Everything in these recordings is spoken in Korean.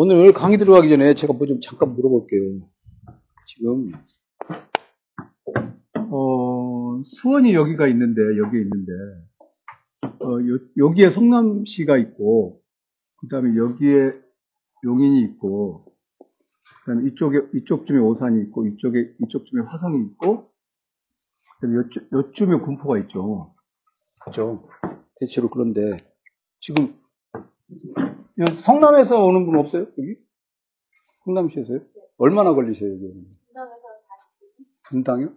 오늘 강의 들어가기 전에 제가 뭐 좀 잠깐 물어볼게요. 지금 어, 수원이 여기가 있는데 여기에 있는데 어, 요, 여기에 성남시가 있고 그다음에 여기에 용인이 있고 그다음에 이쪽에 이쪽쯤에 오산이 있고 이쪽에 이쪽쯤에 화성이 있고 그다음에 요쯤, 요쯤에 군포가 있죠. 그죠? 대체로 그런데 지금 성남에서 오는 분 없어요? 여기? 성남시에서요? 얼마나 걸리세요, 여기? 분당이요?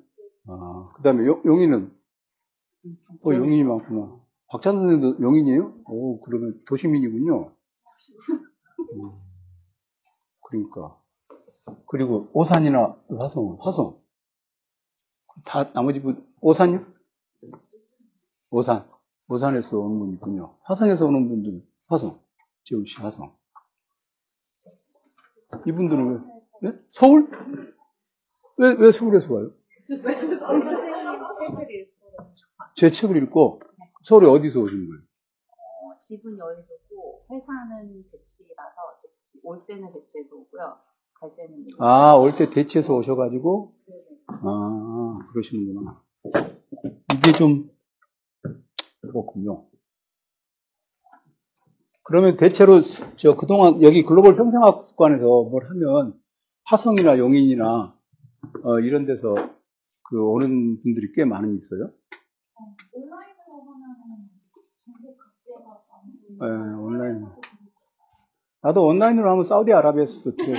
아, 그 다음에 용인은? 어, 용인이 많구나. 박찬 선생도 용인이에요? 오, 그러면 도시민이군요. 음, 그러니까. 그리고 오산이나 화성, 화성. 다 나머지 분, 오산이요? 오산. 오산에서 오는 분 있군요. 화성에서 오는 분들, 화성. 시 화성. 이분들은 왜? 네? 서울? 왜, 왜 서울에서 와요? 제 책을 읽고 서울에 어디서 오신 거예요? 어, 집은 여의도고 회사는 대치라서 대치, 올 때는 대치에서 오고요. 갈 때는 아, 올 때 대치에서 오셔가지고 아 그러시는구나. 이게 좀 그렇군요. 그러면 대체로 저 그동안 여기 글로벌 평생학습관에서 뭘 하면 화성이나 용인이나 어, 이런 데서 그 오는 분들이 꽤 많이 있어요. 네, 온라인. 나도 온라인으로 하면 사우디아라비아에서도 들어요.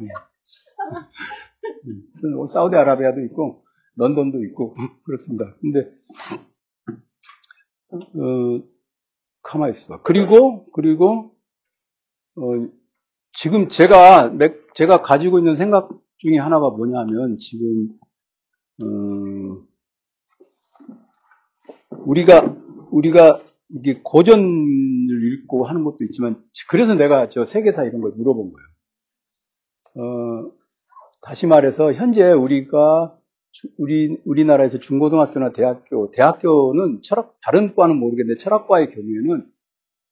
네. 네, 사우디아라비아도 있고 런던도 있고 그렇습니다. 근데 어, 가만히 있어. 그리고 그리고 어, 지금 제가 제가 가지고 있는 생각 중에 하나가 뭐냐면 지금 어, 우리가 우리가 이게 고전을 읽고 하는 것도 있지만 그래서 내가 저 세계사 이런 걸 물어본 거예요. 어, 다시 말해서 현재 우리가 우리 우리나라에서 중고등학교나 대학교 대학교는 철학 다른 과는 모르겠는데 철학과의 경우에는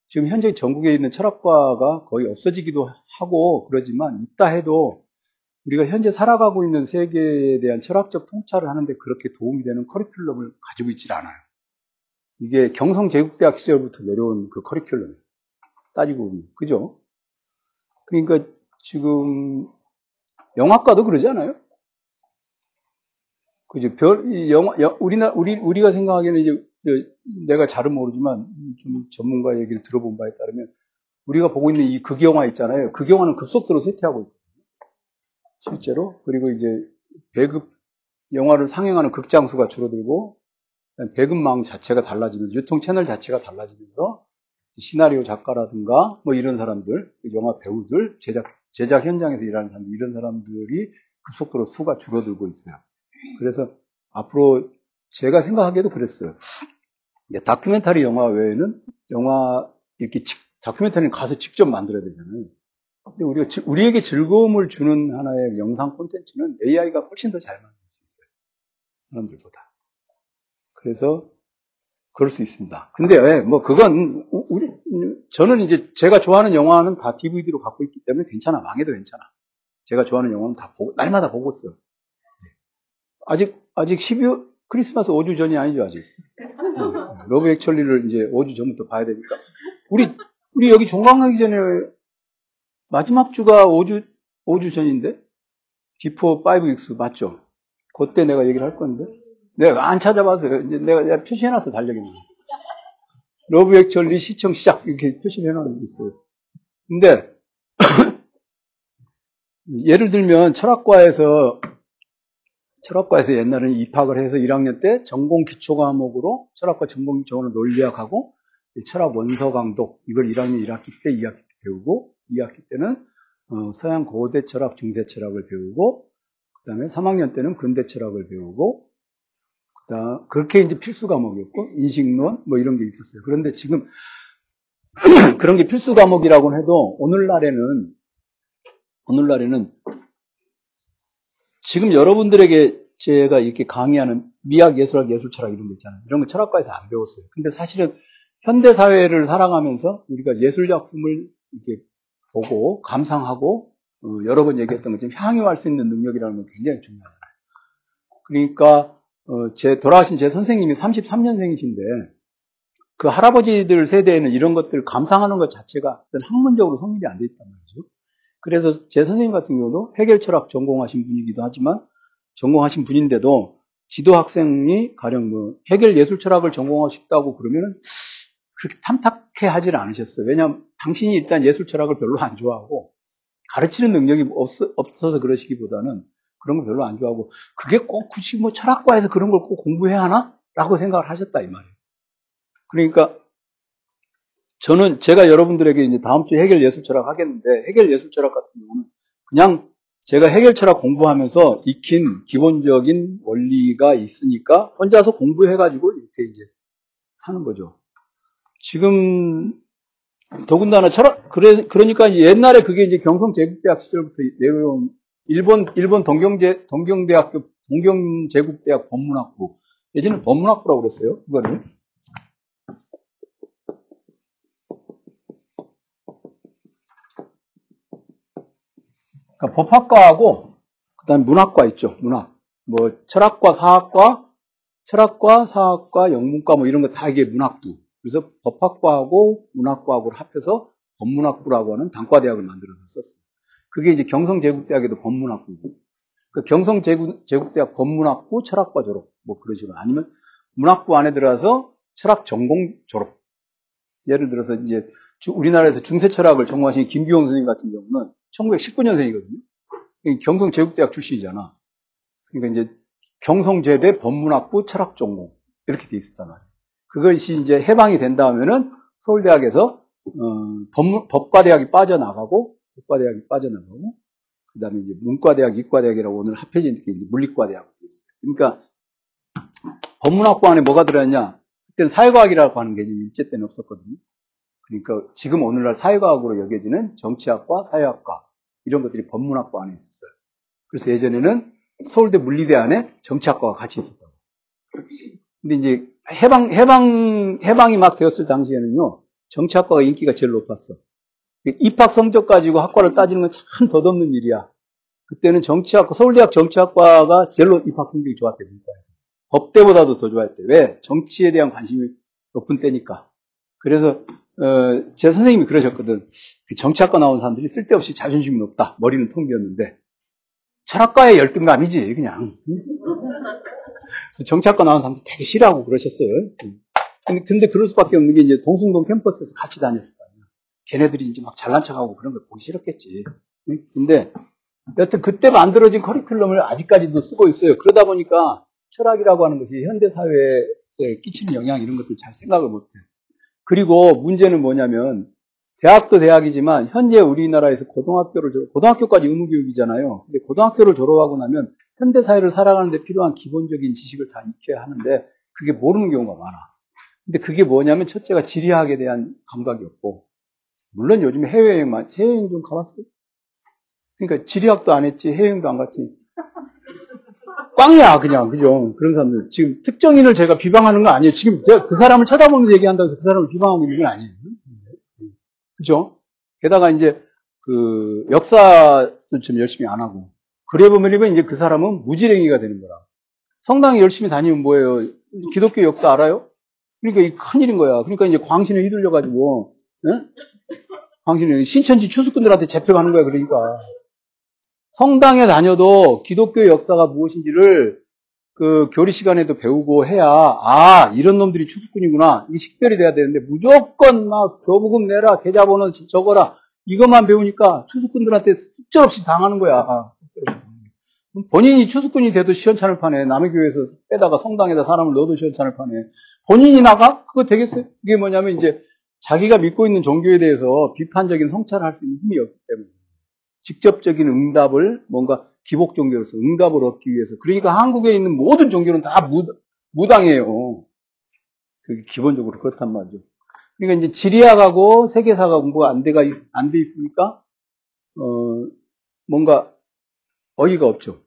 지금 현재 전국에 있는 철학과가 거의 없어지기도 하고 그러지만 있다 해도 우리가 현재 살아가고 있는 세계에 대한 철학적 통찰을 하는데 그렇게 도움이 되는 커리큘럼을 가지고 있질 않아요. 이게 경성제국대학 시절부터 내려온 그 커리큘럼. 따지고 보면. 그죠? 그러니까 지금 영화과도 그러지 않아요? 그죠? 별, 영화, 우리나, 우리, 우리가 생각하기에는 이제, 내가 잘은 모르지만, 좀 전문가 얘기를 들어본 바에 따르면, 우리가 보고 있는 이 극영화 있잖아요. 극영화는 급속도로 쇠퇴하고 있거든요. 실제로. 그리고 이제, 배급, 영화를 상영하는 극장 수가 줄어들고, 배급망 자체가 달라지면서, 유통 채널 자체가 달라지면서, 시나리오 작가라든가, 뭐 이런 사람들, 영화 배우들, 제작, 제작 현장에서 일하는 사람들, 이런 사람들이 급속도로 수가 줄어들고 있어요. 그래서 앞으로 제가 생각하기에도 그랬어요. 다큐멘터리 영화 외에는 영화 이렇게 다큐멘터리는 가서 직접 만들어야 되잖아요. 근데 우리가 우리에게 즐거움을 주는 하나의 영상 콘텐츠는 AI가 훨씬 더 잘 만들 수 있어요. 사람들보다. 그래서 그럴 수 있습니다. 근데 뭐 그건 우리 저는 이제 제가 좋아하는 영화는 다 DVD로 갖고 있기 때문에 괜찮아. 망해도 괜찮아. 제가 좋아하는 영화는 다 보고 날마다 보고 있어. 아직, 아직 12월, 크리스마스 5주 전이 아니죠, 아직. Love Actually를 이제 5주 전부터 봐야 되니까. 우리, 우리 여기 종강 가기 전에 마지막 주가 5주, 5주 전인데? before 5 weeks 맞죠? 그때 내가 얘기를 할 건데. 내가 안 찾아봐서요. 이제 내가, 내가 표시해놨어, 달력에. Love Actually 시청 시작. 이렇게 표시를 해놓은 게 있어요. 근데, 예를 들면 철학과에서 철학과에서 옛날에는 입학을 해서 1학년 때 전공 기초 과목으로 철학과 전공 기초는 논리학하고 철학 원서 강독 이걸 1학년 1학기 때 2학기 때 배우고 2학기 때는 어, 서양 고대 철학, 중세 철학을 배우고 그다음에 3학년 때는 근대 철학을 배우고 그다음 그렇게 이제 필수 과목이었고 인식론 뭐 이런 게 있었어요. 그런데 지금 그런 게 필수 과목이라고 해도 오늘날에는 오늘날에는 지금 여러분들에게 제가 이렇게 강의하는 미학, 예술학, 예술철학 이런 거 있잖아요. 이런 거 철학과에서 안 배웠어요. 근데 사실은 현대 사회를 살아가면서 우리가 예술 작품을 이렇게 보고 감상하고 어, 여러 번 얘기했던 것처럼 향유할 수 있는 능력이라는 건 굉장히 중요하잖아요. 그러니까 어, 제 돌아가신 제 선생님이 33년생이신데 그 할아버지들 세대에는 이런 것들 감상하는 것 자체가 어떤 학문적으로 성립이 안 돼 있단 말이죠. 그래서 제 선생님 같은 경우도 해결 철학 전공하신 분이기도 하지만 전공하신 분인데도 지도 학생이 가령 뭐 해결 예술 철학을 전공하고 싶다고 그러면은 그렇게 탐탁해 하지를 않으셨어요. 왜냐하면 당신이 일단 예술 철학을 별로 안 좋아하고 가르치는 능력이 없, 없어 서 그러시기보다는 그런 걸 별로 안 좋아하고 그게 꼭 굳이 뭐 철학과에서 그런 걸 꼭 공부해야 하나? 라고 생각을 하셨다 이 말이에요. 그러니까 저는 제가 여러분들에게 이제 다음 주에 해결 예술 철학 하겠는데 해결 예술 철학 같은 경우는 그냥 제가 해결 철학 공부하면서 익힌 기본적인 원리가 있으니까 혼자서 공부해가지고 이렇게 이제 하는 거죠. 지금 더군다나 철학 그래 그러니까 옛날에 그게 이제 경성 제국대학 시절부터 내려온 일본 일본 동경제 동경대학교 동경제국대학 법문학부 예전에 법문학부라고 그랬어요. 그거를 그러니까 법학과하고 그다음 문학과 있죠. 문학. 뭐 철학과, 사학과, 철학과, 사학과, 영문과 뭐 이런 거 다 이게 문학부. 그래서 법학과하고 문학과하고를 합해서 법문학부라고 하는 단과대학을 만들어서 썼어요. 그게 이제 경성제국대학에도 법문학부고. 그 경성제국대학 법문학부 철학과 졸업 뭐 그런 식으로 아니면 문학부 안에 들어가서 철학 전공 졸업. 예를 들어서 이제 우리나라에서 중세 철학을 전공하신 김규영 선생님 같은 경우는 1919년생이거든요. 경성제국대학 출신이잖아. 그러니까 이제 경성제대 법문학부 철학 전공 이렇게 돼 있었단 말이에요. 그것이 이제 해방이 된다면은 서울대학에서 어, 법, 법과대학이 빠져나가고 법과대학이 빠져나가고 그 다음에 이제 문과대학, 이과대학이라고 오늘 합해진 게 물리과대학이 있어요. 그러니까 법문학부 안에 뭐가 들어있냐? 그때는 사회과학이라고 하는 개념이 일제 때는 없었거든요. 그러니까 지금 오늘날 사회과학으로 여겨지는 정치학과, 사회학과 이런 것들이 법문학과 안에 있었어요. 그래서 예전에는 서울대 물리대 안에 정치학과가 같이 있었다고. 근데 이제 해방 해방 해방이 막 되었을 당시에는요 정치학과가 인기가 제일 높았어. 입학 성적 가지고 학과를 따지는 건 참 덧없는 일이야. 그때는 정치학과 서울대학 정치학과가 제일 입학 성적이 좋았대 문과에서. 법대보다도 더 좋아했대. 왜? 정치에 대한 관심이 높은 때니까. 그래서 어, 제 선생님이 그러셨거든. 그 정치학과 나온 사람들이 쓸데없이 자존심이 높다. 머리는 텅 비었는데. 철학과의 열등감이지, 그냥. 그래서 정치학과 나온 사람들 되게 싫어하고 그러셨어요. 근데, 근데 그럴 수밖에 없는 게 이제 동숭동 캠퍼스에서 같이 다녔을 거 아니야. 걔네들이 이제 막 잘난 척하고 그런 걸 보기 싫었겠지. 근데 여튼 그때 만들어진 커리큘럼을 아직까지도 쓰고 있어요. 그러다 보니까 철학이라고 하는 것이 현대사회에 끼치는 영향 이런 것들 잘 생각을 못해. 그리고 문제는 뭐냐면 대학도 대학이지만 현재 우리나라에서 고등학교를 고등학교까지 의무교육이잖아요. 근데 고등학교를 졸업하고 나면 현대 사회를 살아가는 데 필요한 기본적인 지식을 다 익혀야 하는데 그게 모르는 경우가 많아. 근데 그게 뭐냐면 첫째가 지리학에 대한 감각이 없고 물론 요즘에 해외여행만 해외여행 좀 가봤어요? 그러니까 지리학도 안 했지 해외여행도 안 갔지. 꽝이야 그냥 그죠? 그런 사람들 지금 특정인을 제가 비방하는 건 아니에요. 지금 제가 그 사람을 쳐다보면서 얘기한다고 그 사람을 비방하고 있는 건 아니에요. 그죠? 게다가 이제 그 역사도 좀 열심히 안 하고 그래 보면 이제 그 사람은 무지랭이가 되는 거라. 성당에 열심히 다니면 뭐예요? 기독교 역사 알아요? 그러니까 이 큰일인 거야. 그러니까 이제 광신에 휘둘려 가지고, 응? 광신에 신천지 추수꾼들한테 잡혀가는 거야. 그러니까. 성당에 다녀도 기독교 역사가 무엇인지를 그 교리 시간에도 배우고 해야 아 이런 놈들이 추수꾼이구나. 이게 식별이 돼야 되는데 무조건 막 교부금 내라 계좌번호 적어라. 이것만 배우니까 추수꾼들한테 숙절없이 당하는 거야. 본인이 추수꾼이 돼도 시원찮을 판에 남의 교회에서 빼다가 성당에다 사람을 넣어도 시원찮을 판에. 본인이 나가? 그거 되겠어요? 그게 뭐냐면 이제 자기가 믿고 있는 종교에 대해서 비판적인 성찰을 할 수 있는 힘이 없기 때문에 직접적인 응답을 뭔가 기복 종교로서 응답을 얻기 위해서. 그러니까 한국에 있는 모든 종교는 다 무, 무당이에요. 그게 기본적으로 그렇단 말이죠. 그러니까 이제 지리학하고 세계사가 공부가 안 돼가, 안 돼 있으니까, 어, 뭔가 어이가 없죠.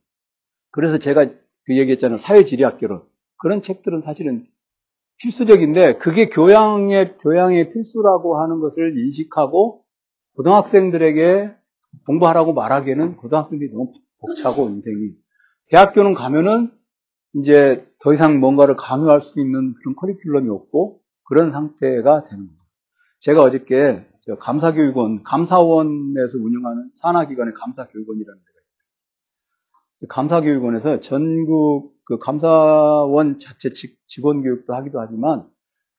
그래서 제가 그 얘기했잖아요. 사회지리학교론. 그런 책들은 사실은 필수적인데, 그게 교양의, 교양의 필수라고 하는 것을 인식하고, 고등학생들에게 공부하라고 말하기에는 고등학생들이 너무 벅차고 인생이 대학교는 가면은 이제 더 이상 뭔가를 강요할 수 있는 그런 커리큘럼이 없고 그런 상태가 되는 거예요. 제가 어저께 감사교육원, 감사원에서 운영하는 산하기관의 감사교육원이라는 데가 있어요. 감사교육원에서 전국 그 감사원 자체 직원 교육도 하기도 하지만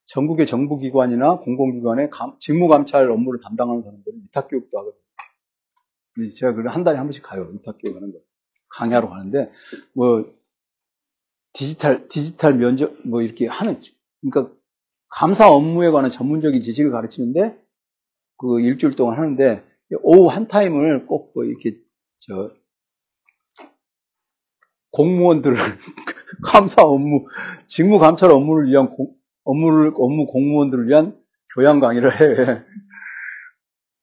전국의 정부기관이나 공공기관의 감, 직무감찰 업무를 담당하는 사람들은 위탁교육도 하거든요. 제가 그걸 한 달에 한 번씩 가요. 위탁교육 하는 거. 강의하러 가는데, 뭐, 디지털, 디지털 면접, 뭐 이렇게 하는, 그러니까 감사 업무에 관한 전문적인 지식을 가르치는데, 그 일주일 동안 하는데, 오후 한 타임을 꼭 뭐 이렇게, 저, 공무원들을, 감사 업무, 직무 감찰 업무를 위한 공, 업무를, 업무 공무원들을 위한 교양 강의를 해.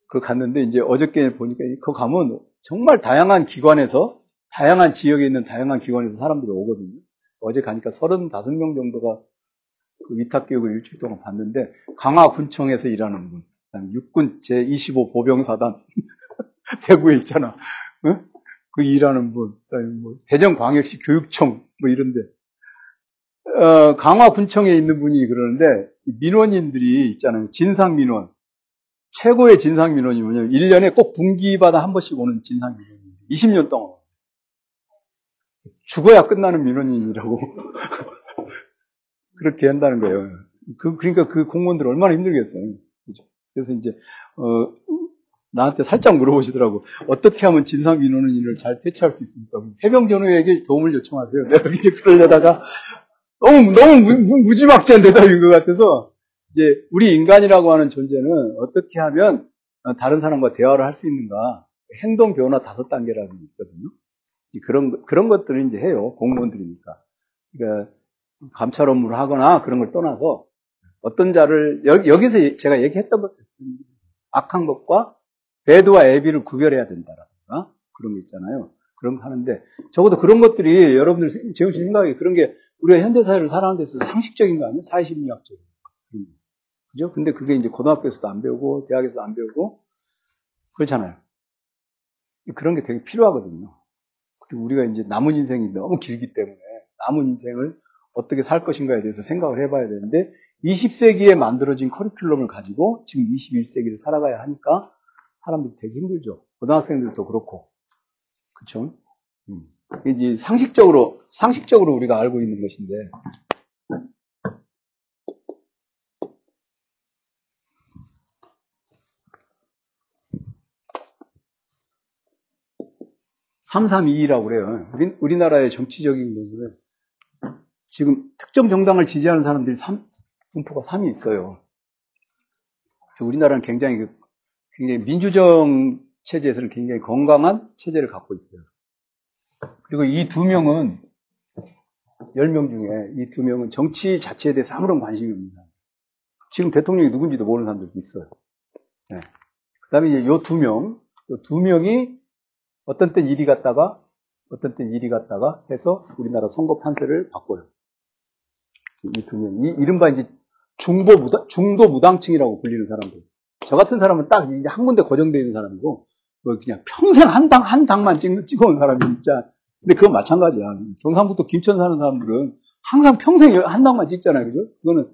그 갔는데, 이제 어저께 보니까, 그 가면 정말 다양한 기관에서, 다양한 지역에 있는 다양한 기관에서 사람들이 오거든요. 어제 가니까 35명 정도가 그 위탁교육을 일주일 동안 봤는데, 강화군청에서 일하는 분, 육군 제25 보병사단, 대구에 있잖아. 응? 그 일하는 분, 뭐 대전광역시 교육청, 뭐 이런데, 어, 강화군청에 있는 분이 그러는데, 민원인들이 있잖아요. 진상민원. 최고의 진상민원이 뭐냐면, 1년에 꼭 분기마다 한 번씩 오는 진상민원이 20년 동안. 죽어야 끝나는 민원인이라고. 그렇게 한다는 거예요. 그, 그러니까 그 공무원들 얼마나 힘들겠어요. 그죠? 그래서 이제, 어, 나한테 살짝 물어보시더라고. 어떻게 하면 진상 민원인을 잘 퇴치할 수 있습니까? 해병 전우에게 도움을 요청하세요. 내가 이제 그러려다가 너무, 너무 무, 지막지한 대답인 것 같아서 이제 우리 인간이라고 하는 존재는 어떻게 하면 다른 사람과 대화를 할 수 있는가. 행동 변화 다섯 단계라는 게 있거든요. 그런, 그런 것들을 이제 해요. 공무원들이니까. 그러니까 감찰 업무를 하거나 그런 걸 떠나서 어떤 자를, 여기, 여기서 제가 얘기했던 것들, 악한 것과 배드와 애비를 구별해야 된다라든가 그런 거 있잖아요. 그런 거 하는데 적어도 그런 것들이 여러분들 재훈 씨 생각에 그런 게 우리가 현대사회를 살아가는 데서 상식적인 거 아니에요? 사회심리학적인 거. 그죠? 근데 그게 이제 고등학교에서도 안 배우고 대학에서도 안 배우고 그렇잖아요. 그런 게 되게 필요하거든요. 그리고 우리가 이제 남은 인생이 너무 길기 때문에 남은 인생을 어떻게 살 것인가에 대해서 생각을 해봐야 되는데 20세기에 만들어진 커리큘럼을 가지고 지금 21세기를 살아가야 하니까 사람들이 되게 힘들죠. 고등학생들도 그렇고. 그쵸? 음. 이제 상식적으로, 상식적으로 우리가 알고 있는 것인데. (332라고) 그래요. 우리, 우리나라의 정치적인 모습에 지금 특정 정당을 지지하는 사람들이 3, 분포가 3이 있어요. 우리나라는 굉장히 그 굉장히 민주정 체제에서는 굉장히 건강한 체제를 갖고 있어요. 그리고 이 두 명은 10명 중에 이 두 명은 정치 자체에 대해서 아무런 관심이 없습니다. 지금 대통령이 누군지도 모르는 사람들도 있어요. 네. 그 다음에 이제 요 두 명, 두 명이 어떤 땐 이리 갔다가 어떤 땐 이리 갔다가 해서 우리나라 선거 판세를 바꿔요. 이 두 명. 이 이른바 이제 중도 무당, 중도 무당층이라고 불리는 사람들. 저 같은 사람은 딱 한 군데 고정되어 있는 사람이고, 뭐 그냥 평생 한 당, 한 당만 찍, 찍어온 사람이 진짜. 근데 그건 마찬가지야. 경상북도 김천 사는 사람들은 항상 평생 한 당만 찍잖아요. 그죠? 그거는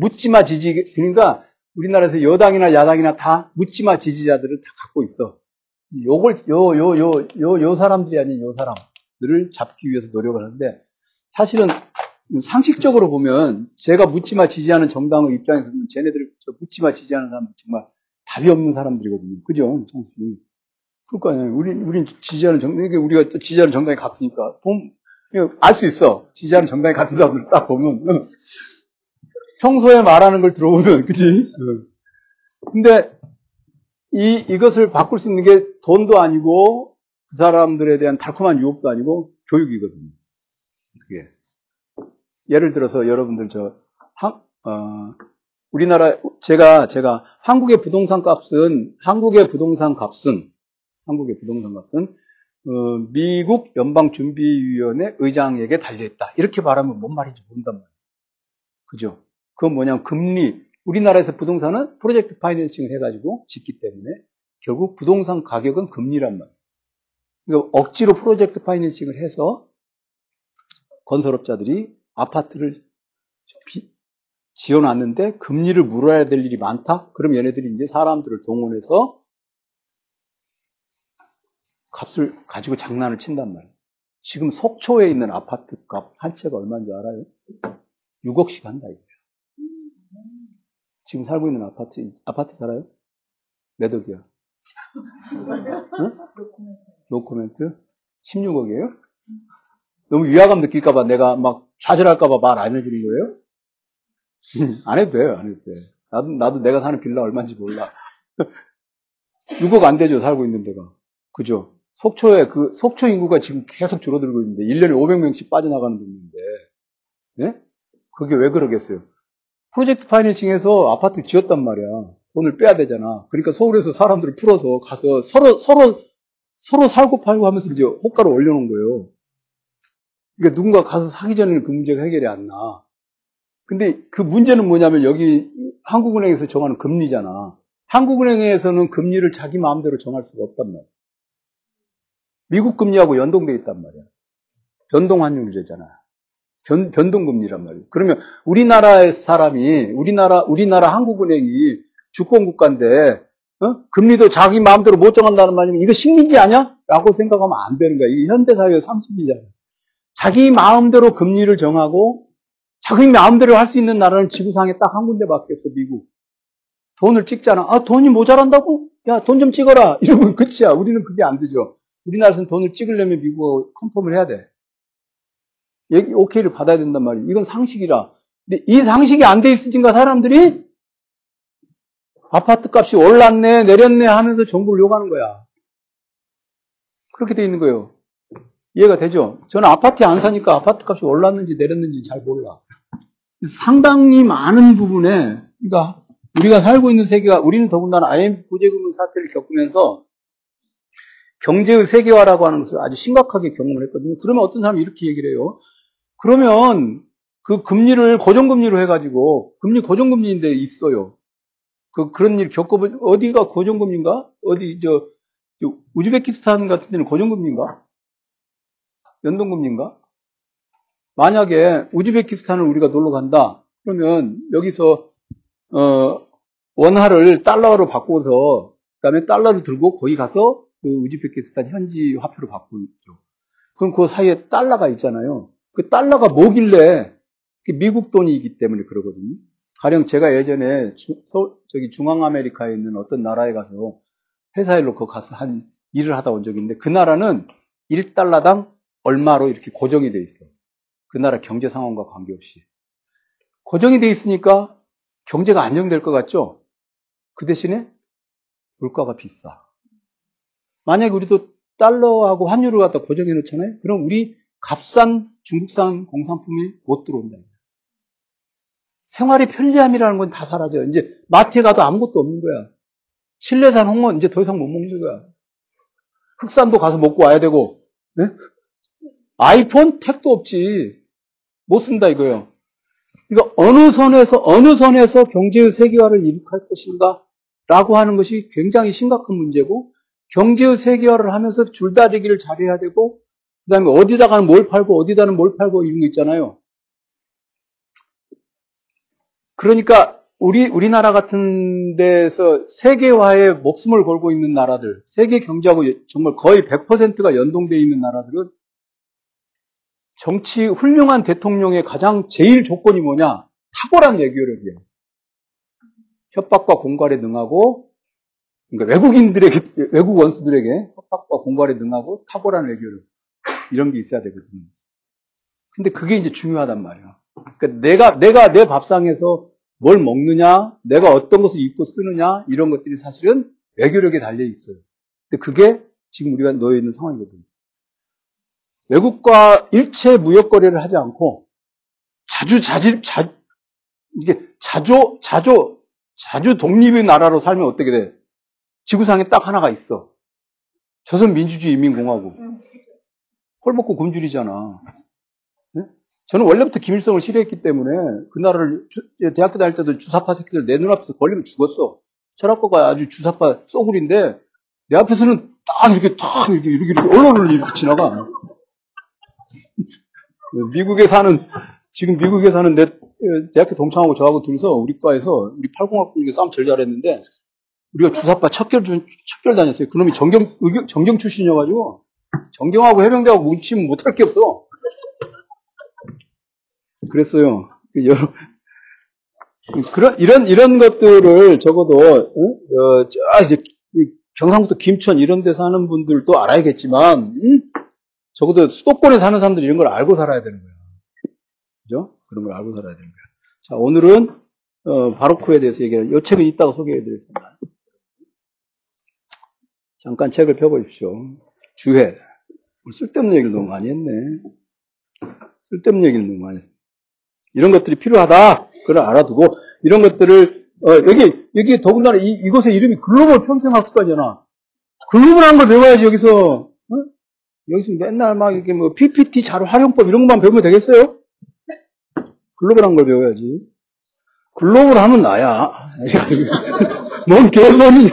묻지마 지지, 그러니까 우리나라에서 여당이나 야당이나 다 묻지마 지지자들을 다 갖고 있어. 요걸, 요, 요, 요, 요, 요 사람들이 아닌 요 사람들을 잡기 위해서 노력을 하는데, 사실은 상식적으로 보면 제가 묻지마 지지하는 정당의 입장에서 보면 쟤네들 저 묻지마 지지하는 사람 정말 답이 없는 사람들이거든요. 그죠? 그러니까 우리 우리 지지하는 정당 이게 우리가 지지하는 정당이 같으니까 알 수 있어. 지지하는 정당이 같은 사람들 딱 보면 평소에 말하는 걸 들어보면 그지? 근데 이 이것을 바꿀 수 있는 게 돈도 아니고 그 사람들에 대한 달콤한 유혹도 아니고 교육이거든요. 그게. 예를 들어서 여러분들 저 한, 어, 우리나라 제가 제가 한국의 부동산 값은 한국의 부동산 값은 한국의 부동산 값은 어, 미국 연방준비위원회 의장에게 달려있다. 이렇게 말하면 뭔 말인지 모른단 말이에요. 그죠? 그건 뭐냐면 금리. 우리나라에서 부동산은 프로젝트 파이낸싱을 해가지고 짓기 때문에 결국 부동산 가격은 금리란 말이에요. 그러니까 억지로 프로젝트 파이낸싱을 해서 건설업자들이 아파트를 비- 지어놨는데 금리를 물어야 될 일이 많다? 그럼 얘네들이 이제 사람들을 동원해서 값을 가지고 장난을 친단 말이에요. 지금 속초에 있는 아파트 값 한 채가 얼마인 줄 알아요? 6억씩 한다 이거예요. 지금 살고 있는 아파트 아파트 살아요? 몇 억이야? 응? 노코멘트? 16억이에요? 너무 위화감 느낄까봐 내가 막 좌절할까봐 말 안 해주는 거예요? 안 해도 돼요, 안 해도 돼. 나도, 나도 내가 사는 빌라 얼마인지 몰라. 6억 안 되죠, 살고 있는 데가. 그죠? 속초에 그, 속초 인구가 지금 계속 줄어들고 있는데, 1년에 500명씩 빠져나가는 돈인데, 예? 그게 왜 그러겠어요? 프로젝트 파이낸싱에서 아파트 를 지었단 말이야. 돈을 빼야 되잖아. 그러니까 서울에서 사람들을 풀어서 가서 서로, 서로, 서로 살고 팔고 하면서 이제 호가를 올려놓은 거예요. 그러니까 누군가 가서 사기 전에는 그 문제가 해결이 안 나. 근데 그 문제는 뭐냐면 여기 한국은행에서 정하는 금리잖아. 한국은행에서는 금리를 자기 마음대로 정할 수가 없단 말이야. 미국 금리하고 연동돼 있단 말이야. 변동환율제잖아. 변, 변동금리란 말이에요. 그러면 우리나라의 사람이, 우리나라, 우리나라 한국은행이 주권 국가인데, 어? 금리도 자기 마음대로 못 정한다는 말이면 이거 식민지 아니야? 라고 생각하면 안 되는 거야. 이게 현대 사회의 상식이잖아. 자기 마음대로 금리를 정하고, 자기 마음대로 할 수 있는 나라는 지구상에 딱 한 군데밖에 없어, 미국. 돈을 찍잖아. 아, 돈이 모자란다고? 야, 돈 좀 찍어라. 이러면 끝이야. 우리는 그게 안 되죠. 우리나라에서는 돈을 찍으려면 미국하고 컨펌을 해야 돼. 오케이를 받아야 된단 말이에요. 이건 상식이라. 근데 이 상식이 안 돼 있으니까 사람들이 아파트 값이 올랐네, 내렸네 하면서 정부를 욕하는 거야. 그렇게 돼 있는 거예요. 이해가 되죠? 저는 아파트에 안 사니까 아파트 값이 올랐는지 내렸는지 잘 몰라. 상당히 많은 부분에, 그러니까 우리가 살고 있는 세계가, 우리는 더군다나 IMF 구제금융 사태를 겪으면서 경제의 세계화라고 하는 것을 아주 심각하게 경험을 했거든요. 그러면 어떤 사람이 이렇게 얘기를 해요. 그러면 그 금리를 고정금리로 해가지고, 금리 고정금리인데 있어요. 그, 그런 일 겪어보, 어디가 고정금리인가? 어디, 저, 저 우즈베키스탄 같은 데는 고정금리인가? 연동금리인가? 만약에 우즈베키스탄을 우리가 놀러 간다. 그러면 여기서, 어, 원화를 달러로 바꿔서, 그 다음에 달러를 들고 거기 가서 그 우즈베키스탄 현지 화폐로 바꾸죠. 그럼 그 사이에 달러가 있잖아요. 그 달러가 뭐길래 미국 돈이기 때문에 그러거든요. 가령 제가 예전에 주, 서, 저기 중앙아메리카에 있는 어떤 나라에 가서 회사 일로 거 가서 한 일을 하다 온 적이 있는데 그 나라는 1달러당 얼마로 이렇게 고정이 돼 있어. 그 나라 경제 상황과 관계없이. 고정이 돼 있으니까 경제가 안정될 것 같죠? 그 대신에 물가가 비싸. 만약에 우리도 달러하고 환율을 갖다 고정해 놓잖아요? 그럼 우리 값싼 중국산 공산품이 못 들어온다. 생활의 편리함이라는 건 다 사라져요. 이제 마트에 가도 아무것도 없는 거야. 칠레산 홍어 이제 더 이상 못 먹는 거야. 흑산도 가서 먹고 와야 되고, 네? 아이폰 택도 없지. 못 쓴다 이거예요. 그러니까 어느 선에서 어느 선에서 경제의 세계화를 이룩할 것인가 라고 하는 것이 굉장히 심각한 문제고 경제의 세계화를 하면서 줄다리기를 잘해야 되고 그 다음에 어디다가는 뭘 팔고 어디다는 뭘 팔고 이런 거 있잖아요. 그러니까 우리 우리나라 같은 데서 세계화에 목숨을 걸고 있는 나라들, 세계 경제하고 정말 거의 100%가 연동되어 있는 나라들은 정치 훌륭한 대통령의 가장 제일 조건이 뭐냐? 탁월한 외교력이에요. 협박과 공갈에 능하고, 그러니까 외국인들에게, 외국 원수들에게 협박과 공갈에 능하고 탁월한 외교력. 이런 게 있어야 되거든요. 근데 그게 이제 중요하단 말이야. 그러니까 내가, 내가 내 밥상에서 뭘 먹느냐, 내가 어떤 것을 입고 쓰느냐, 이런 것들이 사실은 외교력에 달려 있어요. 근데 그게 지금 우리가 놓여 있는 상황이거든요. 외국과 일체 무역 거래를 하지 않고 자주 자질 자 이게 자조 자조 자주 독립의 나라로 살면 어떻게 돼? 지구상에 딱 하나가 있어. 조선 민주주의 인민공화국. 홀 먹고 굶주리잖아. 네? 저는 원래부터 김일성을 싫어했기 때문에 그 나라를 주, 대학교 다닐 때도 주사파 새끼들 내 눈앞에서 걸리면 죽었어. 철학과가 아주 주사파 쏘구리인데 내 앞에서는 딱 이렇게 탁 이렇게 이렇게 이렇게 얼렁얼렁 이렇게 지나가. 미국에 사는 지금 미국에 사는 내 대학교 동창하고 저하고 둘이서 우리 과에서 우리 80학번 중에 싸움 제일 잘했는데 우리가 주사파 척결 주- 척결 다녔어요. 그놈이 정경 의경- 정경 출신이어가지고 정경하고 해병대하고 뭉치면 못할 게 없어. 그랬어요. 그 그런 이런 이런 것들을 적어도 응? 어, 저 이제 이 경상북도 김천 이런 데 사는 분들도 알아야겠지만 응? 적어도 수도권에 사는 사람들이 이런 걸 알고 살아야 되는 거야. 그죠? 그런 걸 알고 살아야 되는 거야. 자, 오늘은 어, 바로크에 대해서 얘기를 이 책은 이따가 소개해 드리겠습니다. 잠깐 책을 펴 보십시오. 주회. 오늘 쓸데없는 얘기를 너무 많이 했네. 쓸데없는 얘기를 너무 많이 했어. 이런 것들이 필요하다. 그걸 알아두고 이런 것들을 어, 여기 여기 더군다나 이, 이곳의 이름이 글로벌 평생학습관이잖아. 글로벌한 걸 배워야지 여기서 어? 여기서 맨날 막 이렇게 뭐 PPT 자료 활용법 이런 것만 배우면 되겠어요? 글로벌한 걸 배워야지. 글로벌 하면 나야. 뭔 개소리.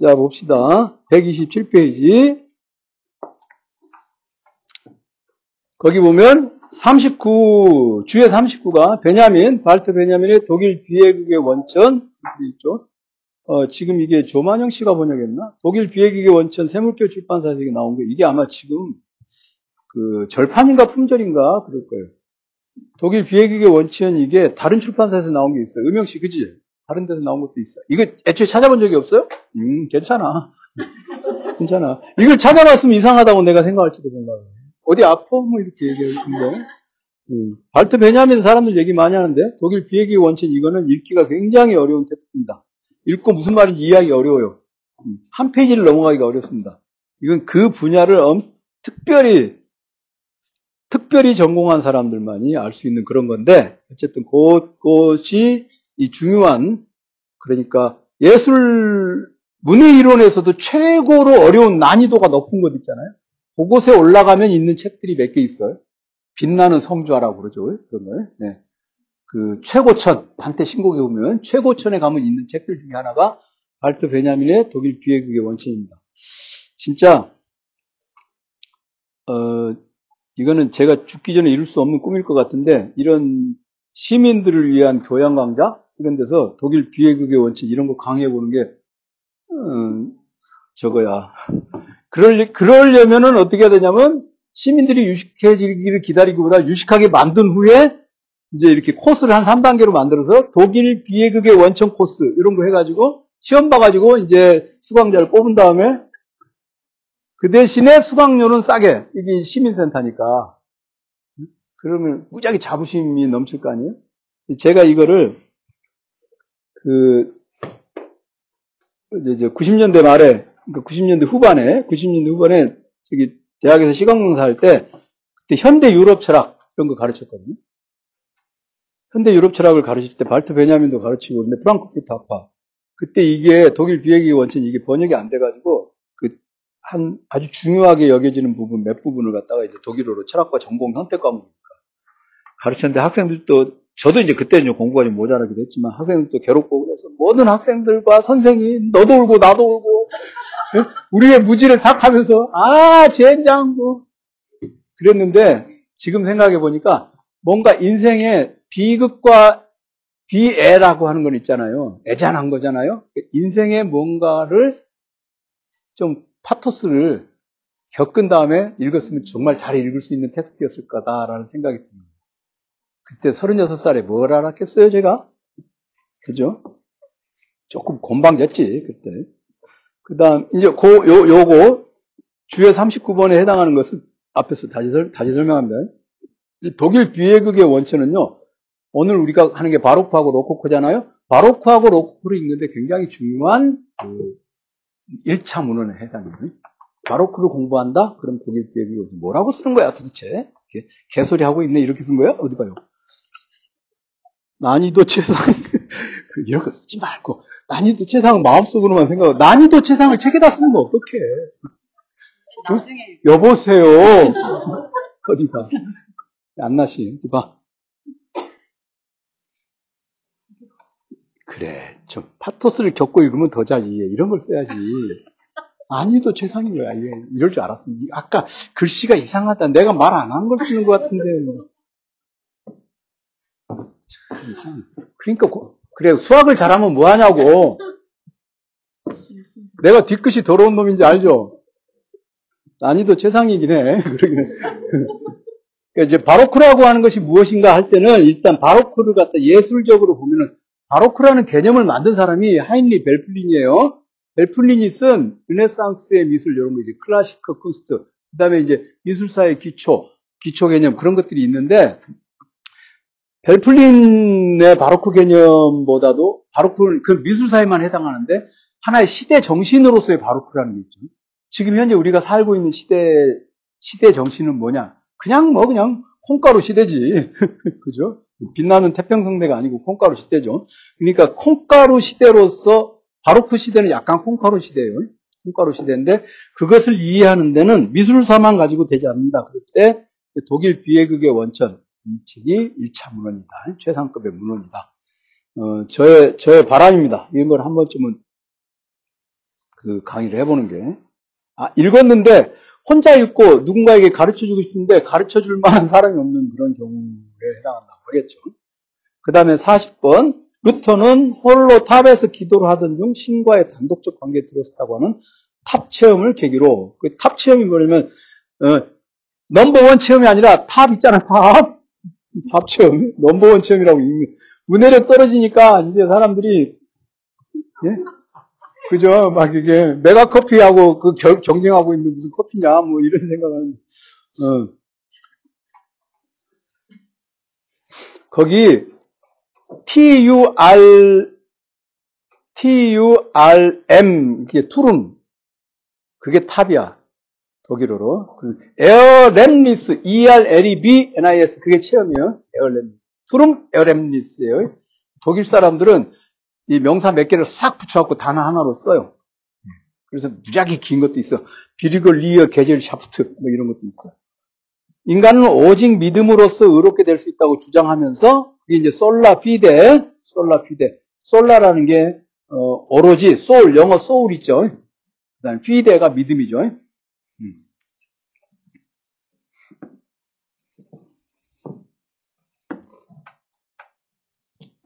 자, 봅시다. 127페이지. 거기 보면 39, 주에 39가 베냐민, 발트 베냐민의 독일 비해국의 원천, 있죠. 어, 지금 이게 조만영 씨가 번역했나? 독일 비해국의 원천 세물교 출판사에서 이게 나온 거 이게 아마 지금 그 절판인가 품절인가 그럴 거예요. 독일 비해국의 원천 이게 다른 출판사에서 나온 게 있어요. 음영 씨, 그지? 다른 데서 나온 것도 있어. 이거 애초에 찾아본 적이 없어요? 음, 괜찮아. 괜찮아. 이걸 찾아봤으면 이상하다고 내가 생각할지도 몰라요. 어디 아파? 뭐 이렇게 얘기하는데. 음, 발트 베냐민 사람들 얘기 많이 하는데 독일 비행기 원천 이거는 읽기가 굉장히 어려운 텍스트입니다. 읽고 무슨 말인지 이해하기 어려워요. 음, 한 페이지를 넘어가기가 어렵습니다. 이건 그 분야를 엄, 특별히 특별히 전공한 사람들만이 알 수 있는 그런 건데 어쨌든 그것이 이 중요한 그러니까 예술 문의 이론에서도 최고로 어려운 난이도가 높은 것 있잖아요. 그곳에 올라가면 있는 책들이 몇 개 있어요. 빛나는 성주화라고 그러죠. 그런 걸. 네. 그 최고천, 한때 신곡에 보면 최고천에 가면 있는 책들 중에 하나가 발트 베냐민의 독일 비해국의 원천입니다. 진짜 어, 이거는 제가 죽기 전에 이룰 수 없는 꿈일 것 같은데 이런 시민들을 위한 교양 강좌 이런 데서 독일 비해국의 원천 이런 거 강의해 보는 게 음, 저거야. 그럴, 그러려면은 어떻게 해야 되냐면, 시민들이 유식해지기를 기다리기보다 유식하게 만든 후에, 이제 이렇게 코스를 한 3단계로 만들어서 독일 비해극의 원천 코스, 이런 거 해가지고, 시험 봐가지고, 이제 수강자를 뽑은 다음에, 그 대신에 수강료는 싸게, 이게 시민센터니까. 그러면 무지하게 자부심이 넘칠 거 아니에요? 제가 이거를, 그, 이제 90년대 말에, 그러니까 90년대 후반에, 90년대 후반에 저기 대학에서 시각 강사 할 때 그때 현대 유럽 철학 이런 거 가르쳤거든요. 현대 유럽 철학을 가르칠 때 발트 베냐민도 가르치고 근데 프랑크푸르트 학파 그때 이게 독일 비행기 원천 이게 번역이 안 돼가지고 그 한 아주 중요하게 여겨지는 부분 몇 부분을 갖다가 이제 독일어로 철학과 전공 선택 과목이니까 가르쳤는데 학생들도 저도 이제 그때 이제 공부가 좀 모자라기도 했지만 학생들도 괴롭고 그래서 모든 학생들과 선생님 너도 울고 나도 울고 우리의 무지를 탁 하면서 아 젠장 뭐 그랬는데 지금 생각해 보니까 뭔가 인생의 비극과 비애라고 하는 건 있잖아요. 애잔한 거잖아요. 인생의 뭔가를 좀 파토스를 겪은 다음에 읽었으면 정말 잘 읽을 수 있는 텍스트였을 거다라는 생각이 듭니다. 그때 36살에 뭘 알았겠어요, 제가? 그죠? 조금 곤방졌지, 그때. 그 다음, 이제, 고, 요, 요거, 주요 39번에 해당하는 것은 앞에서 다시, 설, 다시 설명합니다. 이 독일 비해극의 원천은요, 오늘 우리가 하는 게 바로크하고 로코코잖아요? 바로크하고 로코코를 읽는데 굉장히 중요한 그 1차 문헌에 해당해요. 바로크를 공부한다? 그럼 독일 비해극이 원천. 뭐라고 쓰는 거야, 도대체? 개소리 하고 있네, 이렇게 쓴 거야? 어디 봐요? 난이도 최상, 이런 거 쓰지 말고, 난이도 최상은 마음속으로만 생각하고, 난이도 최상을 책에다 쓰면 어떡해. 나중에 여보세요. 어디 봐. 안나씨, 어디 봐. 그래. 좀 파토스를 겪고 읽으면 더 잘 이해. 이런 걸 써야지. 아니도 최상인 거야. 이럴 줄 알았어. 이- 아까 글씨가 이상하다. 내가 말 안 한 걸 쓰는 것 같은데. 참 이상. 그러니까 고- 그래 수학을 잘하면 뭐 하냐고. 내가 뒤끝이 더러운 놈인지 알죠? 난이도 최상이긴 해. 그러긴 해. 그러니까 이제 바로크라고 하는 것이 무엇인가 할 때는 일단 바로크를 갖다 예술적으로 보면은 바로크라는 개념을 만든 사람이 하인리히 뵐플린이에요. 뵐플린이 쓴 르네상스의 미술 이런 거 이제 klassische Kunst 그다음에 이제 미술사의 기초 기초 개념 그런 것들이 있는데 뵐플린의 바로크 개념보다도 바로크는 그 미술사에만 해당하는데 하나의 시대 정신으로서의 바로크라는 게 있죠. 지금 현재 우리가 살고 있는 시대 시대 정신은 뭐냐? 그냥 뭐 그냥 콩가루 시대지. 그죠? 빛나는 태평성대가 아니고 콩가루 시대죠. 그러니까 콩가루 시대로서 바로크 시대는 약간 콩가루 시대예요. 콩가루 시대인데 그것을 이해하는 데는 미술사만 가지고 되지 않는다. 그럴 때 독일 비에극의 원천 이 책이 1차 문헌이다. 최상급의 문헌이다. 어, 저의 저의 바람입니다. 이런 걸 한 번쯤은 그 강의를 해보는 게 아, 읽었는데 혼자 읽고 누군가에게 가르쳐 주고 싶은데 가르쳐 줄 만한 사람이 없는 그런 경우에 해당한다고 하겠죠. 그 다음에 40번. 루터는 홀로 탑에서 기도를 하던 중 신과의 단독적 관계에 들었다고 하는 탑 체험을 계기로, 그 탑 체험이 뭐냐면, 어, 넘버원 체험이 아니라 탑 있잖아, 탑. 탑 체험. 넘버원 체험이라고. 문해력 떨어지니까 이제 사람들이, 예? 그죠? 막 이게 메가 커피하고 그 겨- 경쟁하고 있는 무슨 커피냐 뭐 이런 생각하는. 어. 거기 T U R T U R M 그게 Turm 그게 탑이야 독일어로 Erlebnis E R L E B N I S 그게 체험이에요 Erleb Turm Erlebnis예요 독일 사람들은 이 명사 몇 개를 싹 붙여갖고 단어 하나로 써요. 그래서 무지하게 긴 것도 있어. bürgerliche Gesellschaft 뭐 이런 것도 있어. 인간은 오직 믿음으로써 의롭게 될 수 있다고 주장하면서 그게 이제 sola fide, sola fide, sola라는 게 어, 오로지 sole 영어 sole 있죠. 그다음에 피데가 믿음이죠. 음.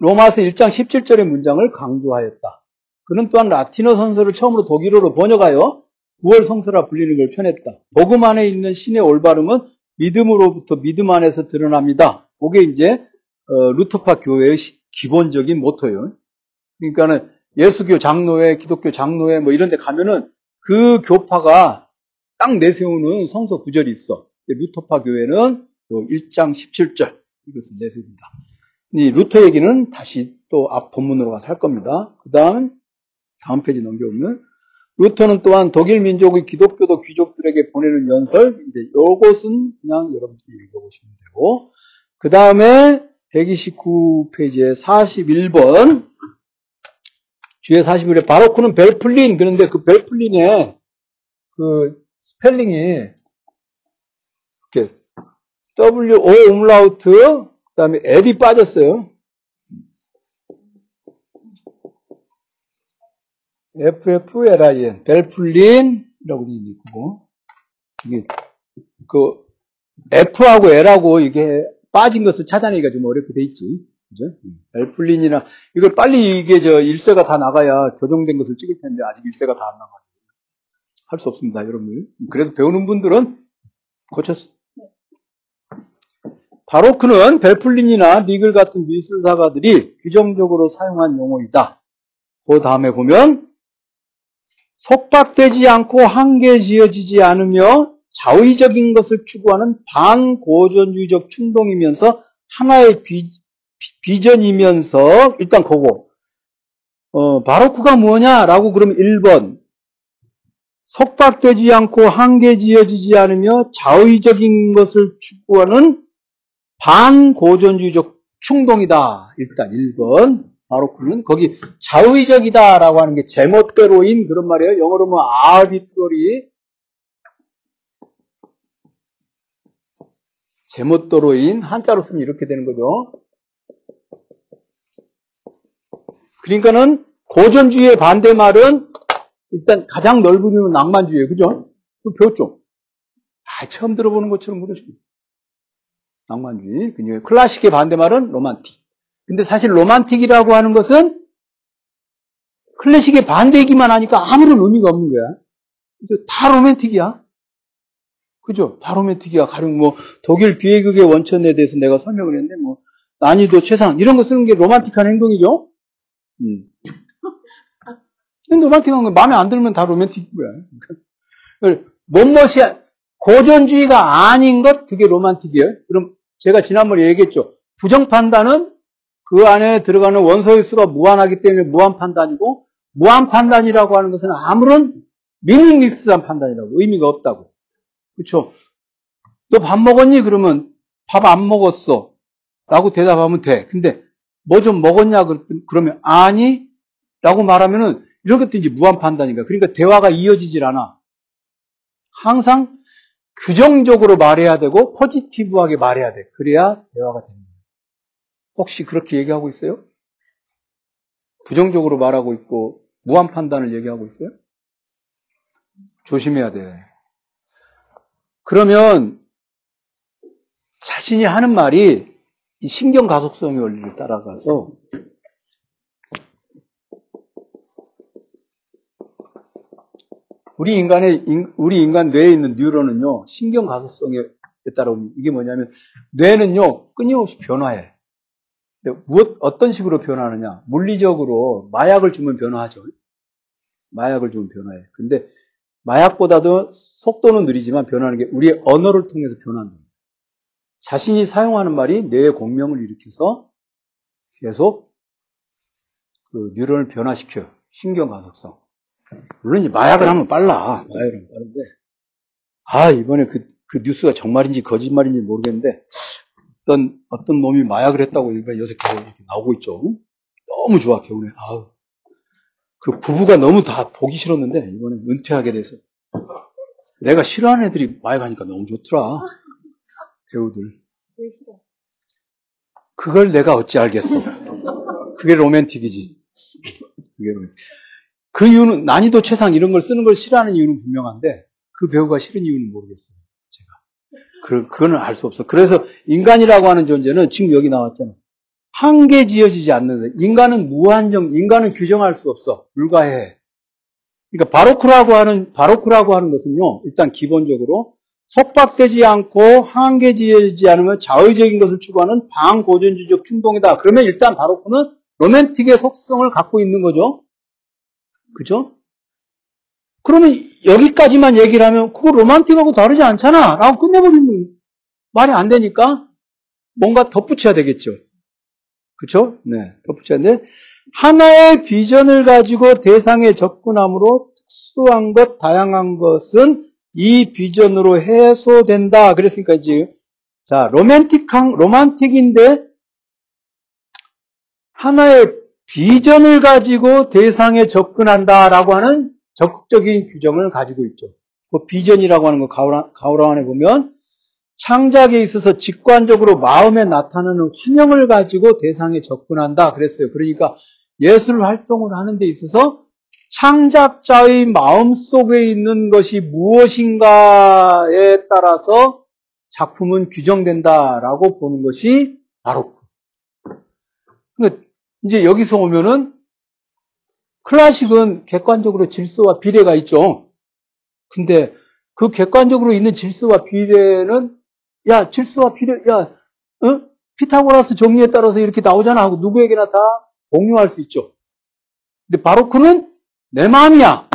로마서 1장 17절의 문장을 강조하였다. 그는 또한 라틴어 선서를 처음으로 독일어로 번역하여 9월 성서라 불리는 걸 펴냈다. 복음 안에 있는 신의 올바름은 믿음으로부터 믿음 안에서 드러납니다. 그게 이제 어, 루터파 교회의 시- 기본적인 모토예요. 그러니까는 예수교 장로회, 기독교 장로회 뭐 이런 데 가면은 그 교파가 딱 내세우는 성서 구절이 있어. 루터파 교회는 롬 1장 17절 이것을 내세웁니다. 이 루터 얘기는 다시 또 앞 본문으로 가서 할 겁니다. 그 다음, 다음 페이지 넘겨보면, 루터는 또한 독일 민족의 기독교도 귀족들에게 보내는 연설, 이제 요것은 그냥 여러분들이 읽어보시면 되고, 그 다음에 129페이지에 41번, 주에 41에 바로크는 벨플린, 그런데 그 벨플린의 그 스펠링이 이렇게 W, O, 그 다음에 L이 빠졌어요. FFLIN, 벨플린이라고 되어 있고, 이게, 그, F하고 L하고 이게 빠진 것을 찾아내기가 좀 어렵게 돼 있지. 그죠? 벨플린이나, 이걸 빨리 이게 저 일세가 다 나가야 교정된 것을 찍을 텐데, 아직 일세가 다 안 나가요. 할 수 없습니다, 여러분. 그래도 배우는 분들은 고쳤, 바로크는 벨플린이나 리글 같은 미술사가들이 규정적으로 사용한 용어이다. 그 다음에 보면 속박되지 않고 한계 지어지지 않으며 자의적인 것을 추구하는 반고전주의적 충동이면서 하나의 비, 비전이면서 일단 그거 어, 바로크가 뭐냐라고 그러면 1번 속박되지 않고 한계 지어지지 않으며 자의적인 것을 추구하는 반고전주의적 충동이다. 일단 1번. 바로크는 거기 자의적이다라고 하는 게 제멋대로인 그런 말이에요. 영어로 뭐 arbitrary 제멋대로인 한자로 쓰면 이렇게 되는 거죠. 그러니까는 고전주의의 반대말은 일단 가장 넓은 의미는 낭만주의예요. 그죠? 그 배웠죠? 아, 처음 들어보는 것처럼 그러시고. 낭만주의. 그냥 클래식의 반대말은 로만틱. 근데 사실 로만틱이라고 하는 것은 클래식의 반대이기만 하니까 아무런 의미가 없는 거야. 다 로맨틱이야. 그죠? 다 로맨틱이야. 가령 뭐 독일 비회극의 원천에 대해서 내가 설명을 했는데 뭐 난이도 최상 이런 거 쓰는 게 로man틱한 행동이죠. 음. 로man틱한 거 마음에 안 들면 다 로맨틱인 거야. 뭔것이 고전주의가 아닌 것 그게 로man틱이에요. 그럼 제가 지난번에 얘기했죠. 부정 판단은 그 안에 들어가는 원소의 수가 무한하기 때문에 무한 판단이고 무한 판단이라고 하는 것은 아무런 미닝리스한 판단이라고 의미가 없다고. 그렇죠? 너 밥 먹었니? 그러면 밥 안 먹었어. 라고 대답하면 돼. 근데 뭐 좀 먹었냐? 그러면 아니? 라고 말하면은 이런 것도 이제 무한 판단인가. 그러니까 대화가 이어지질 않아. 항상 규정적으로 말해야 되고 포지티브하게 말해야 돼. 그래야 대화가 됩니다. 혹시 그렇게 얘기하고 있어요? 부정적으로 말하고 있고 무한 판단을 얘기하고 있어요? 조심해야 돼. 그러면 자신이 하는 말이 이 신경 가속성의 원리를 따라가서 우리 인간의 우리 인간 뇌에 있는 뉴런은요 신경 가속성에 따라오면 이게 뭐냐면 뇌는요 끊임없이 변화해. 무엇 어떤 식으로 변화하느냐? 물리적으로 마약을 주면 변화하죠. 마약을 주면 변화해. 근데 마약보다도 속도는 느리지만 변하는 게 우리의 언어를 통해서 변합니다. 자신이 사용하는 말이 뇌의 공명을 일으켜서 계속 그 뉴런을 변화시켜요. 신경 가속성. 물론 마약을 하면 빨라. 마약을 하면 빠른데. 아, 이번에 그, 그 뉴스가 정말인지 거짓말인지 모르겠는데, 어떤, 어떤 놈이 마약을 했다고 일본에 요새 계속 이렇게 나오고 있죠. 너무 좋아, 겨우에. 아우. 그 부부가 너무 다 보기 싫었는데, 이번에 은퇴하게 돼서. 내가 싫어하는 애들이 마약하니까 너무 좋더라. 배우들. 왜 싫어? 그걸 내가 어찌 알겠어. 그게 로맨틱이지. 그게 로맨틱. 그 이유는 난이도 최상 이런 걸 쓰는 걸 싫어하는 이유는 분명한데 그 배우가 싫은 이유는 모르겠어요. 제가. 그, 그거는 알 수 없어. 그래서 인간이라고 하는 존재는 지금 여기 나왔잖아. 한계 지어지지 않는 인간은 무한정, 인간은 규정할 수 없어. 불가해. 그러니까 바로크라고 하는 바로크라고 하는 것은요. 일단 기본적으로 속박되지 않고 한계 지어지지 않으면 자의적인 것을 추구하는 반고전주적 충동이다. 그러면 일단 바로크는 로맨틱의 속성을 갖고 있는 거죠. 그죠? 그러면 여기까지만 얘기를 하면 그거 로man틱하고 다르지 않잖아. 라고 끝내버리면 말이 안 되니까 뭔가 덧붙여야 되겠죠. 그쵸? 네, 덧붙여야 돼. 하나의 비전을 가지고 대상에 접근함으로 특수한 것, 다양한 것은 이 비전으로 해소된다. 그랬으니까 이제 자 로맨틱한 로man틱인데 하나의 비전을 가지고 대상에 접근한다라고 하는 적극적인 규정을 가지고 있죠. 그 비전이라고 하는 거 가오랑안에 보면 창작에 있어서 직관적으로 마음에 나타나는 환영을 가지고 대상에 접근한다 그랬어요. 그러니까 예술 활동을 하는 데 있어서 창작자의 마음 속에 있는 것이 무엇인가에 따라서 작품은 규정된다라고 보는 것이 바로 이제 여기서 오면은 클래식은 객관적으로 질서와 비례가 있죠. 근데 그 객관적으로 있는 질서와 비례는 야 질서와 비례 야 어? 피타고라스 정리에 따라서 이렇게 나오잖아 하고 누구에게나 다 공유할 수 있죠. 근데 바로크는 내 마음이야.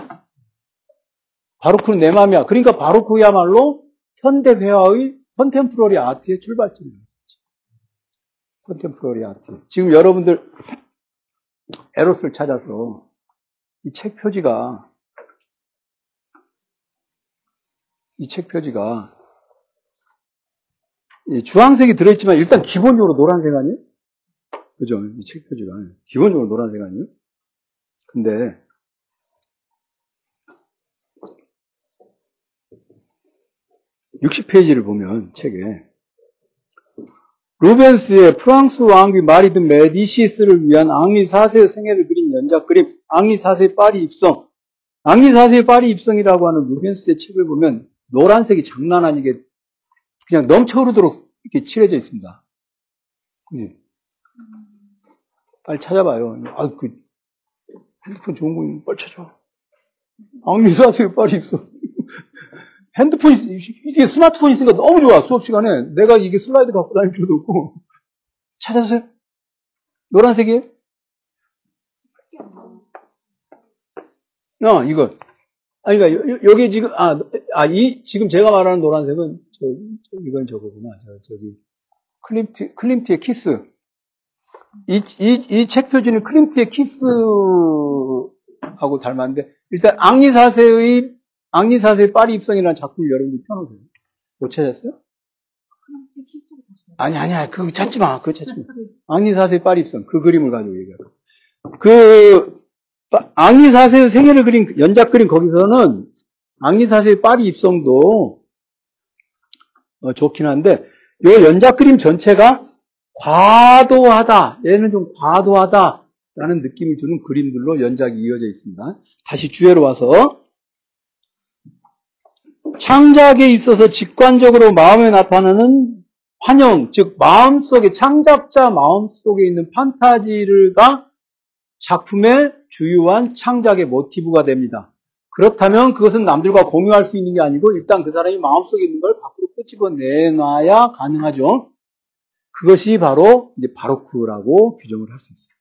바로크는 내 마음이야. 그러니까 바로크야말로 현대 회화의 컨템프러리 아트의 출발점이었지. 컨템프러리 아트. 지금 여러분들 에로스를 찾아서 이 책 표지가 이 책 표지가 주황색이 들어있지만 일단 기본적으로 노란색 아니에요? 그죠? 이 책 표지가 기본적으로 노란색 아니에요? 근데 60페이지를 보면 책에 루벤스의 프랑스 왕비 마리드 메디시스를 위한 앙리 4세의 생애를 그린 연작 그림, 앙리 4세의 파리 입성. 앙리 4세의 파리 입성이라고 하는 루벤스의 책을 보면 노란색이 장난 아니게 그냥 넘쳐 흐르도록 이렇게 칠해져 있습니다. 그지? 빨리 찾아봐요. 아, 그, 핸드폰 좋은 거 있는 빨리 찾아. 앙리 4세의 파리 입성. 핸드폰, 이게 스마트폰 있으니까 너무 좋아, 수업 시간에. 내가 이게 슬라이드 갖고 다닐 필요도 없고. 찾아주세요. 노란색이에요? 어, 이거. 아, 그러니까, 여, 기 지금, 아, 아, 이, 지금 제가 말하는 노란색은, 저, 이건 저거구나. 저, 저기, 클림트, 클림트의 키스. 이, 이, 이 책 표지는 클림트의 키스하고 닮았는데, 일단, 앙리 4세의 앙리 4세의 파리 입성이라는 작품을 여러분들 펴놓으세요. 못 찾았어요? 아니, 아니야. 그거 찾지 마. 그거 찾지 마. 앙리 4세의 파리 입성. 그 그림을 가지고 얘기하고. 그, 앙리 4세의 생애를 그린, 연작 그림 거기서는 앙리 4세의 파리 입성도 어, 좋긴 한데, 이 연작 그림 전체가 과도하다. 얘는 좀 과도하다. 라는 느낌을 주는 그림들로 연작이 이어져 있습니다. 다시 주제로 와서, 창작에 있어서 직관적으로 마음에 나타나는 환영, 즉 마음 속에 창작자 마음 속에 있는 판타지가 작품의 주요한 창작의 모티브가 됩니다. 그렇다면 그것은 남들과 공유할 수 있는 게 아니고 일단 그 사람이 마음 속에 있는 걸 밖으로 끄집어 내놔야 가능하죠. 그것이 바로 이제 바로크라고 규정을 할 수 있어요.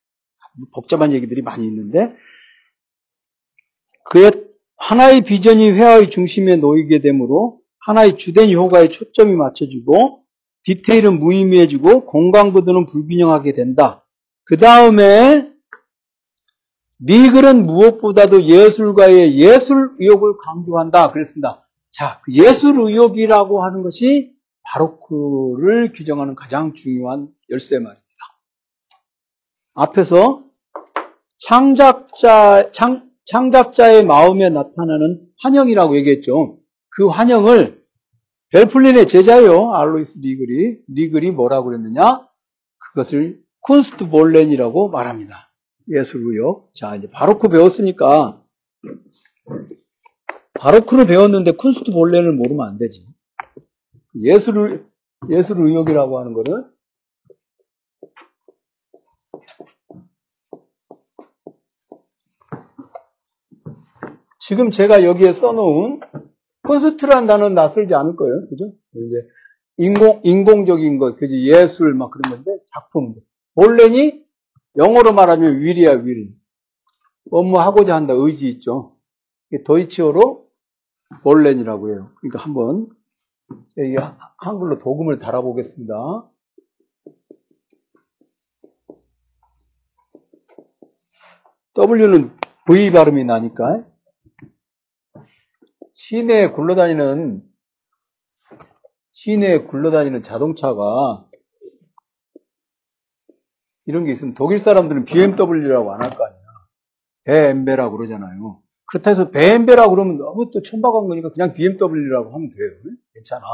복잡한 얘기들이 많이 있는데 그의 하나의 비전이 회화의 중심에 놓이게 되므로 하나의 주된 효과에 초점이 맞춰지고 디테일은 무의미해지고 공간 구도는 불균형하게 된다. 그 다음에 미글은 무엇보다도 예술가의 예술 의욕을 강조한다. 그랬습니다. 자, 그 예술 의욕이라고 하는 것이 바로크를 규정하는 가장 중요한 열쇠 말입니다. 앞에서 창작자, 창, 창작자의 마음에 나타나는 환영이라고 얘기했죠. 그 환영을 벨플린의 제자요 알로이스 리글이 리글이 뭐라고 그랬느냐? 그것을 Kunstwollen이라고 말합니다. 예술의욕. 자 이제 바로크 배웠으니까 바로크를 배웠는데 Kunstwollen을 모르면 안 되지. 예술 예술 의욕이라고 하는 거는 지금 제가 여기에 써놓은 Kunst라는 단어는 낯설지 않을 거예요. 그죠? 이제 인공, 인공적인 것, 그지? 예술, 막 그런 건데, 작품. 본래니 영어로 말하면 윌이야, 윌. 업무 하고자 한다, 의지 있죠. 도이치어로 본렌이라고 해요. 그러니까 한번, 여기 한글로 도금을 달아보겠습니다. W는 V 발음이 나니까. 시내에 굴러다니는 시내에 굴러다니는 자동차가 이런 게 있으면 독일 사람들은 BMW라고 안 할 거 아니야. 베엠베라고 그러잖아요. 그렇다 해서 베엠베라고 그러면 너무 또 천박한 거니까 그냥 BMW라고 하면 돼요. 괜찮아.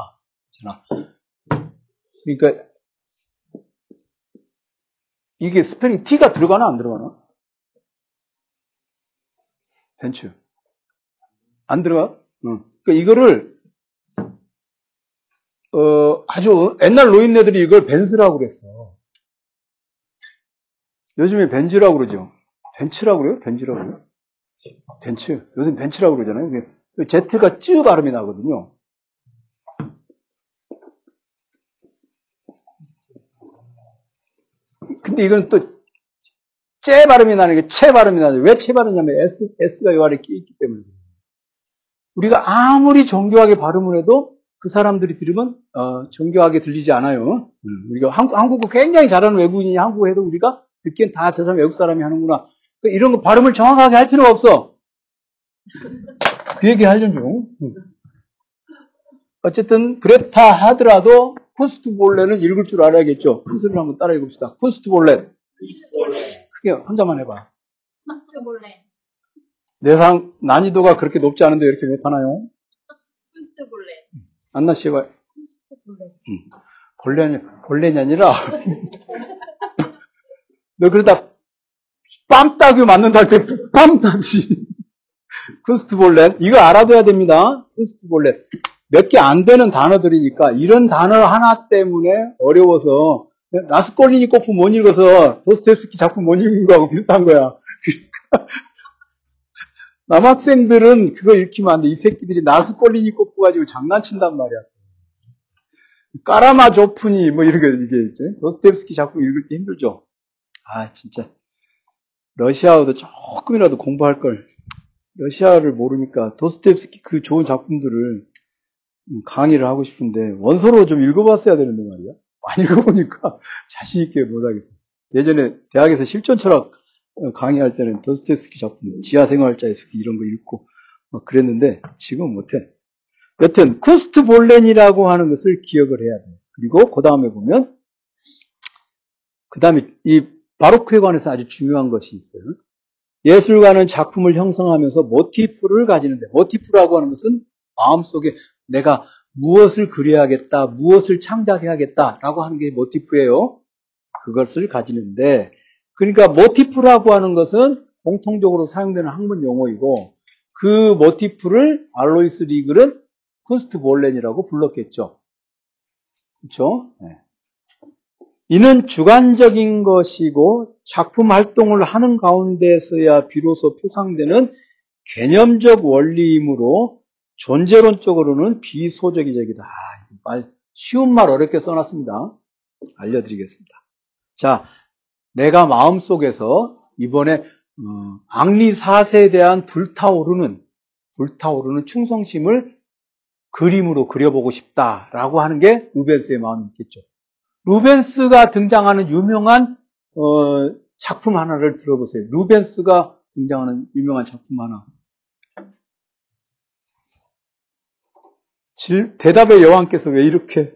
괜찮아. 그러니까 이게 스페링 T가 들어가나 안 들어가나? 벤츠. 안 들어가? 응. 그러니까 이거를 어, 아주 옛날 노인네들이 이걸 벤스라고 그랬어. 요즘에 벤즈라고 그러죠. 벤츠라고 그래요? 벤즈라고 그래요? 벤츠. 요즘 벤츠라고 그러잖아요. Z가 쯔 발음이 나거든요. 근데 이건 또 째 발음이 나는 게 채 발음이 나죠. 왜채 발음이냐면 S, S가 요 아래 끼 있기 때문에. 우리가 아무리 정교하게 발음을 해도 그 사람들이 들으면 어, 정교하게 들리지 않아요. 음, 우리가 한국, 한국어 굉장히 잘하는 외국인이 한국어 해도 우리가 듣기엔 다 저 사람 외국 사람이 하는구나. 그러니까 이런 거 발음을 정확하게 할 필요가 없어. 그 얘기 하려죠. 음. 어쨌든 그렇다 하더라도 쿤스트볼레는 읽을 줄 알아야겠죠. 큰 소리를 한번 따라 읽읍시다. 쿤스트볼레. 크게 혼자만 해봐. 쿤스트볼레. 내상 난이도가 그렇게 높지 않은데 이렇게 못하나요? 쿤스트볼레. 안나 씨가 쿤스트볼레. 음. 벌레냐, 벌레냐 아니라, 너 그러다 빰 따기 맞는다 할 때, 빰 따지. 쿤스트볼렛. 이거 알아둬야 됩니다. 쿤스트볼렛. 몇 개 안 되는 단어들이니까, 이런 단어 하나 때문에 어려워서, 라스콜리니코프 못 읽어서 도스토옙스키 작품 못 읽은 거하고 비슷한 거야. 남학생들은 그거 읽히면 안 돼. 이 새끼들이 나스콜리니코프 가지고 장난친단 말이야. 까라마조프니 뭐 이런 게 이게 있죠. 도스토옙스키 작품 읽을 때 힘들죠. 아 진짜 러시아어도 조금이라도 공부할 걸. 러시아를 모르니까 도스토옙스키 그 좋은 작품들을 강의를 하고 싶은데 원서로 좀 읽어봤어야 되는데 말이야. 안 읽어보니까 자신 있게 못하겠어. 예전에 대학에서 실전 철학 강의할 때는 도스토옙스키 작품, 지하생활자의 숲 이런 거 읽고 막 그랬는데 지금 못해. 여튼 쿠스트 볼렌이라고 하는 것을 기억을 해야 돼. 그리고 그 다음에 보면 그 다음에 이 바로크에 관해서 아주 중요한 것이 있어요. 예술가는 작품을 형성하면서 모티프를 가지는데 모티프라고 하는 것은 마음속에 내가 무엇을 그려야겠다, 무엇을 창작해야겠다라고 하는 게 모티프예요. 그것을 가지는데 그러니까 모티프라고 하는 것은 공통적으로 사용되는 학문 용어이고 그 모티프를 알로이스 리글은 쿤스트 볼렌이라고 불렀겠죠. 그렇죠? 네. 이는 주관적인 것이고 작품 활동을 하는 가운데서야 비로소 표상되는 개념적 원리이므로 존재론적으로는 비소적이적이다. 말 쉬운 말 어렵게 써놨습니다. 알려드리겠습니다. 자, 내가 마음속에서 이번에 어, 악리 사세에 대한 불타오르는 불타오르는 충성심을 그림으로 그려보고 싶다라고 하는 게 루벤스의 마음이겠죠. 루벤스가 등장하는 유명한 어, 작품 하나를 들어보세요. 루벤스가 등장하는 유명한 작품 하나. 질, 대답의 여왕께서 왜 이렇게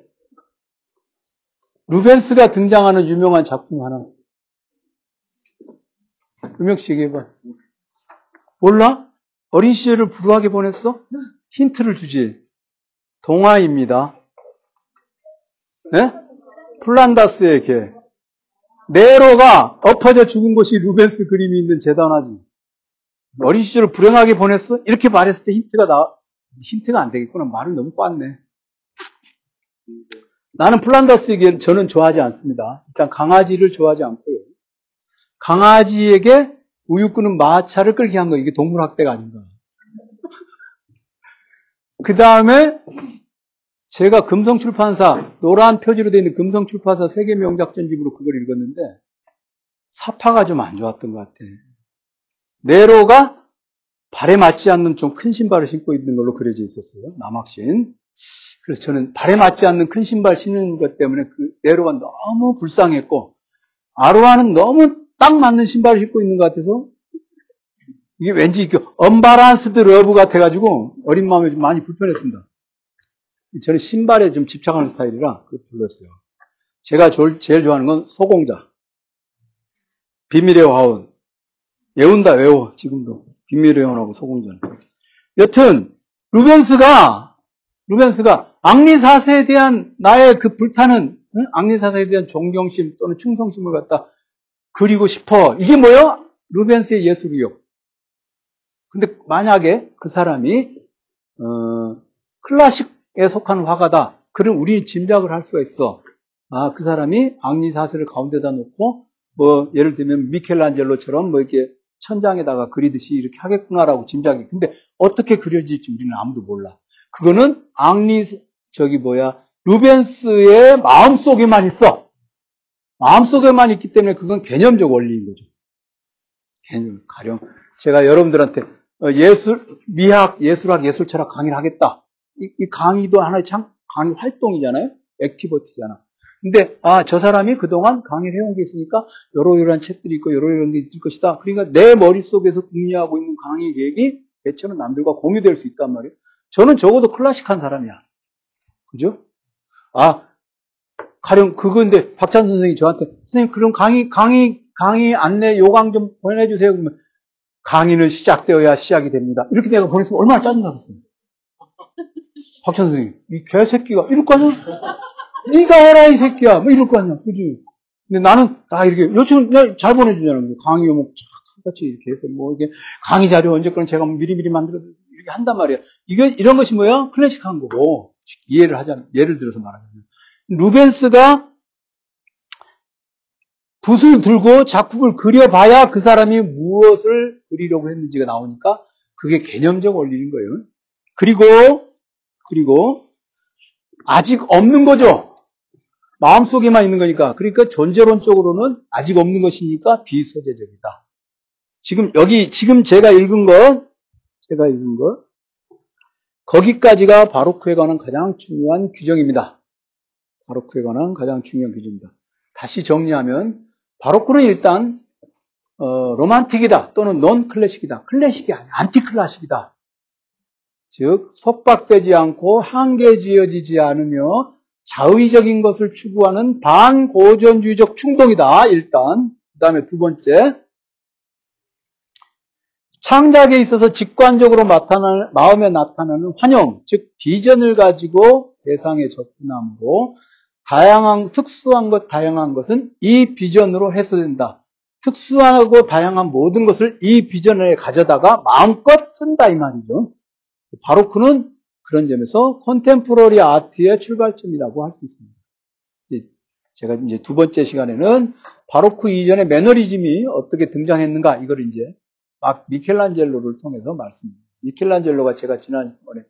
루벤스가 등장하는 유명한 작품 하나. 유명씨 얘기해봐. 몰라? 어린 시절을 불우하게 보냈어? 힌트를 주지. 동화입니다. 네? 플란다스의 개. 네로가 엎어져 죽은 곳이 루벤스 그림이 있는 재단하지. 어린 시절을 불행하게 보냈어? 이렇게 말했을 때 힌트가 나, 힌트가 안 되겠구나. 말을 너무 빻네. 나는 플란다스의 개 저는 좋아하지 않습니다. 일단 강아지를 좋아하지 않고요. 강아지에게 우유 끄는 마차를 끌게 한 거, 이게 동물학대가 아닌가. 그 다음에 제가 금성출판사, 노란 표지로 되어 있는 금성출판사 세계 명작전집으로 그걸 읽었는데, 사파가 좀 안 좋았던 것 같아. 네로가 발에 맞지 않는 좀 큰 신발을 신고 있는 걸로 그려져 있었어요. 남학신. 그래서 저는 발에 맞지 않는 큰 신발 신는 것 때문에 그 네로가 너무 불쌍했고, 아로하는 너무 딱 맞는 신발을 신고 있는 것 같아서 이게 왠지 unbalanced love 같아가지고 어린 마음에 좀 많이 불편했습니다. 저는 신발에 좀 집착하는 스타일이라 그 불렀어요. 제가 제일 좋아하는 건 소공자. 비밀의 화원. 외운다, 외워. 지금도. 비밀의 화원하고 소공자는. 여튼, 루벤스가, 루벤스가 앙리 4세에 대한 나의 그 불타는, 응? 앙리 4세에 대한 존경심 또는 충성심을 갖다 그리고 싶어. 이게 뭐요? 루벤스의 예술이요. 근데 만약에 그 사람이, 어, 클래식에 속하는 화가다. 그럼 우리 짐작을 할 수가 있어. 아, 그 사람이 악리사세를 가운데다 놓고, 뭐, 예를 들면 미켈란젤로처럼 뭐 이렇게 천장에다가 그리듯이 이렇게 하겠구나라고 짐작이. 근데 어떻게 그려질지 우리는 아무도 몰라. 그거는 앙리, 저기 뭐야, 루벤스의 마음 속에만 있어. 마음속에만 있기 때문에 그건 개념적 원리인 거죠. 개념, 가령. 제가 여러분들한테 예술, 미학, 예술학, 예술철학 강의를 하겠다. 이, 이 강의도 하나의 참, 강의 활동이잖아요? 액티버티잖아. 근데, 아, 저 사람이 그동안 강의를 해온 게 있으니까, 여러이러한 책들이 있고, 여러이러한 게 있을 것이다. 그러니까 내 머릿속에서 궁리하고 있는 강의 계획이 대체는 남들과 공유될 수 있단 말이에요. 저는 적어도 클래식한 사람이야. 그죠? 아, 가령 그건데 박찬 선생님이 저한테 선생님 그럼 강의 강의 강의 안내 요강 좀 보내주세요. 그러면 강의는 시작되어야 시작이 됩니다. 이렇게 내가 보냈으면 얼마나 짜증나겠어요. 박찬 선생님 이 개새끼가 이럴까요? 네가 해라 이 새끼야. 뭐 이럴 거 아니야. 그지? 근데 나는 다 이렇게 요즘 잘 보내주잖아. 강의 요목 같이 이렇게 해서 뭐 이게 강의 자료 언제건 제가 미리미리 만들어 이렇게 한단 말이야. 이게 이런 것이 뭐야? 클래식한 거고 이해를 하자면 예를 들어서 말하자면 루벤스가 붓을 들고 작품을 그려봐야 그 사람이 무엇을 그리려고 했는지가 나오니까 그게 개념적 원리인 거예요. 그리고 그리고 아직 없는 거죠. 마음속에만 있는 거니까. 그러니까 존재론적으로는 아직 없는 것이니까 비소재적이다. 지금 여기 지금 제가 읽은 것 제가 읽은 것 거기까지가 바로크에 관한 가장 중요한 규정입니다. 바로크에 관한 가장 중요한 규정입니다. 다시 정리하면 바로크는 일단 어, romantic이다 또는 non classic이다. 클래식이 아니야. anti classic이다. 즉 속박되지 않고 한계 지어지지 않으며 자의적인 것을 추구하는 반고전주의적 충동이다. 일단 그 다음에 두 번째 창작에 있어서 직관적으로 나타나는, 마음에 나타나는 환영, 즉 비전을 가지고 대상에 접근함으로 다양한 특수한 것, 다양한 것은 이 비전으로 해소된다. 특수하고 다양한 모든 것을 이 비전에 가져다가 마음껏 쓴다 이 말이죠. 바로크는 그런 점에서 컨템포러리 아트의 출발점이라고 할 수 있습니다. 이제 제가 이제 두 번째 시간에는 바로크 이전에 매너리즘이 어떻게 등장했는가 이걸 이제 막 미켈란젤로를 통해서 말씀드립니다. 미켈란젤로가 제가 지난번에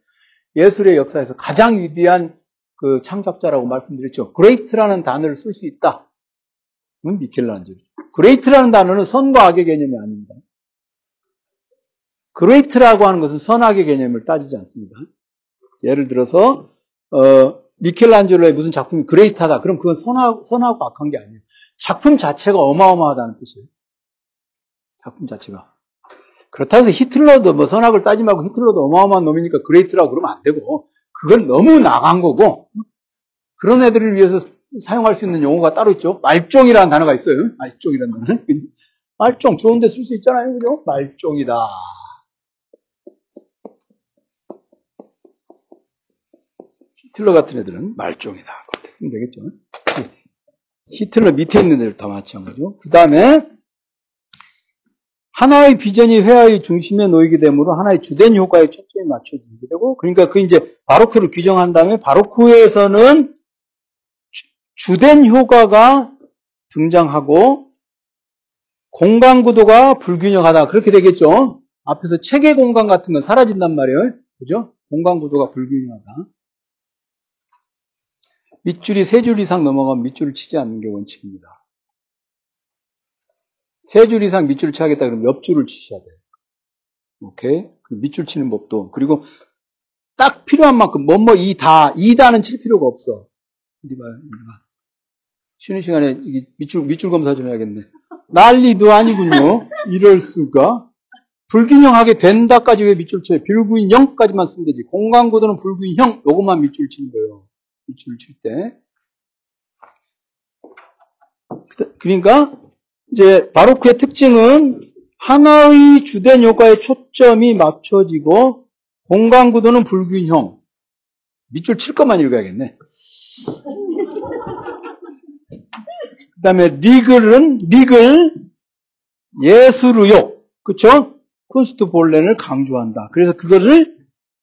예술의 역사에서 가장 위대한 그 창작자라고 말씀드렸죠. great라는 단어를 쓸 수 있다. 은 미켈란젤로. great라는 단어는 선과 악의 개념이 아닙니다. great라고 하는 것은 선악의 개념을 따지지 않습니다. 예를 들어서 어, 미켈란젤로의 무슨 작품이 great하다. 그럼 그건 선하고, 선하고 악한 게 아니에요. 작품 자체가 어마어마하다는 뜻이에요. 작품 자체가. 그렇다고 해서 히틀러도 뭐 선악을 따지 말고 히틀러도 어마어마한 놈이니까 great라고 그러면 안 되고 그건 너무 나간 거고 그런 애들을 위해서 사용할 수 있는 용어가 따로 있죠. 말종이라는 단어가 있어요. 말종이라는 단어. 말종 좋은데 쓸 수 있잖아요. 그죠? 말종이다. 히틀러 같은 애들은 말종이다. 그렇게 쓰면 되겠죠. 히틀러 밑에 있는 애들 다 마찬가지죠. 그 다음에 하나의 비전이 회화의 중심에 놓이게 되므로 하나의 주된 효과에 초점이 맞춰지게 되고 그러니까 그 이제 바로크를 규정한 다음에 바로크에서는 주 된 효과가 등장하고 공간 구도가 불균형하다 그렇게 되겠죠. 앞에서 체계 공간 같은 건 사라진단 말이에요. 그죠? 공간 구도가 불균형하다. 밑줄이 세 줄 이상 넘어가면 밑줄을 치지 않는 게 원칙입니다. 세 줄 이상 밑줄을 쳐야겠다 그러면 옆줄을 치셔야 돼요. 오케이? 그 밑줄 치는 법도. 그리고 딱 필요한 만큼, 뭐, 뭐, 이 다, 이 다는 칠 필요가 없어. 어디 봐. 쉬는 시간에 밑줄, 밑줄 검사 좀 해야겠네. 난리도 아니군요. 이럴 수가. 불균형하게 된다까지 왜 밑줄 쳐요? 불균형까지만 쓰면 되지. 공간구도는 불균형, 요것만 밑줄 치는 거예요. 밑줄 칠 때. 그러니까, 이제 바로크의 특징은 하나의 주된 효과에 초점이 맞춰지고 공간 구도는 불균형. 밑줄 칠 것만 읽어야겠네. 그 다음에 리글은 리글 예술 의욕 그쵸? 쿤스트 볼렌을 강조한다. 그래서 그것을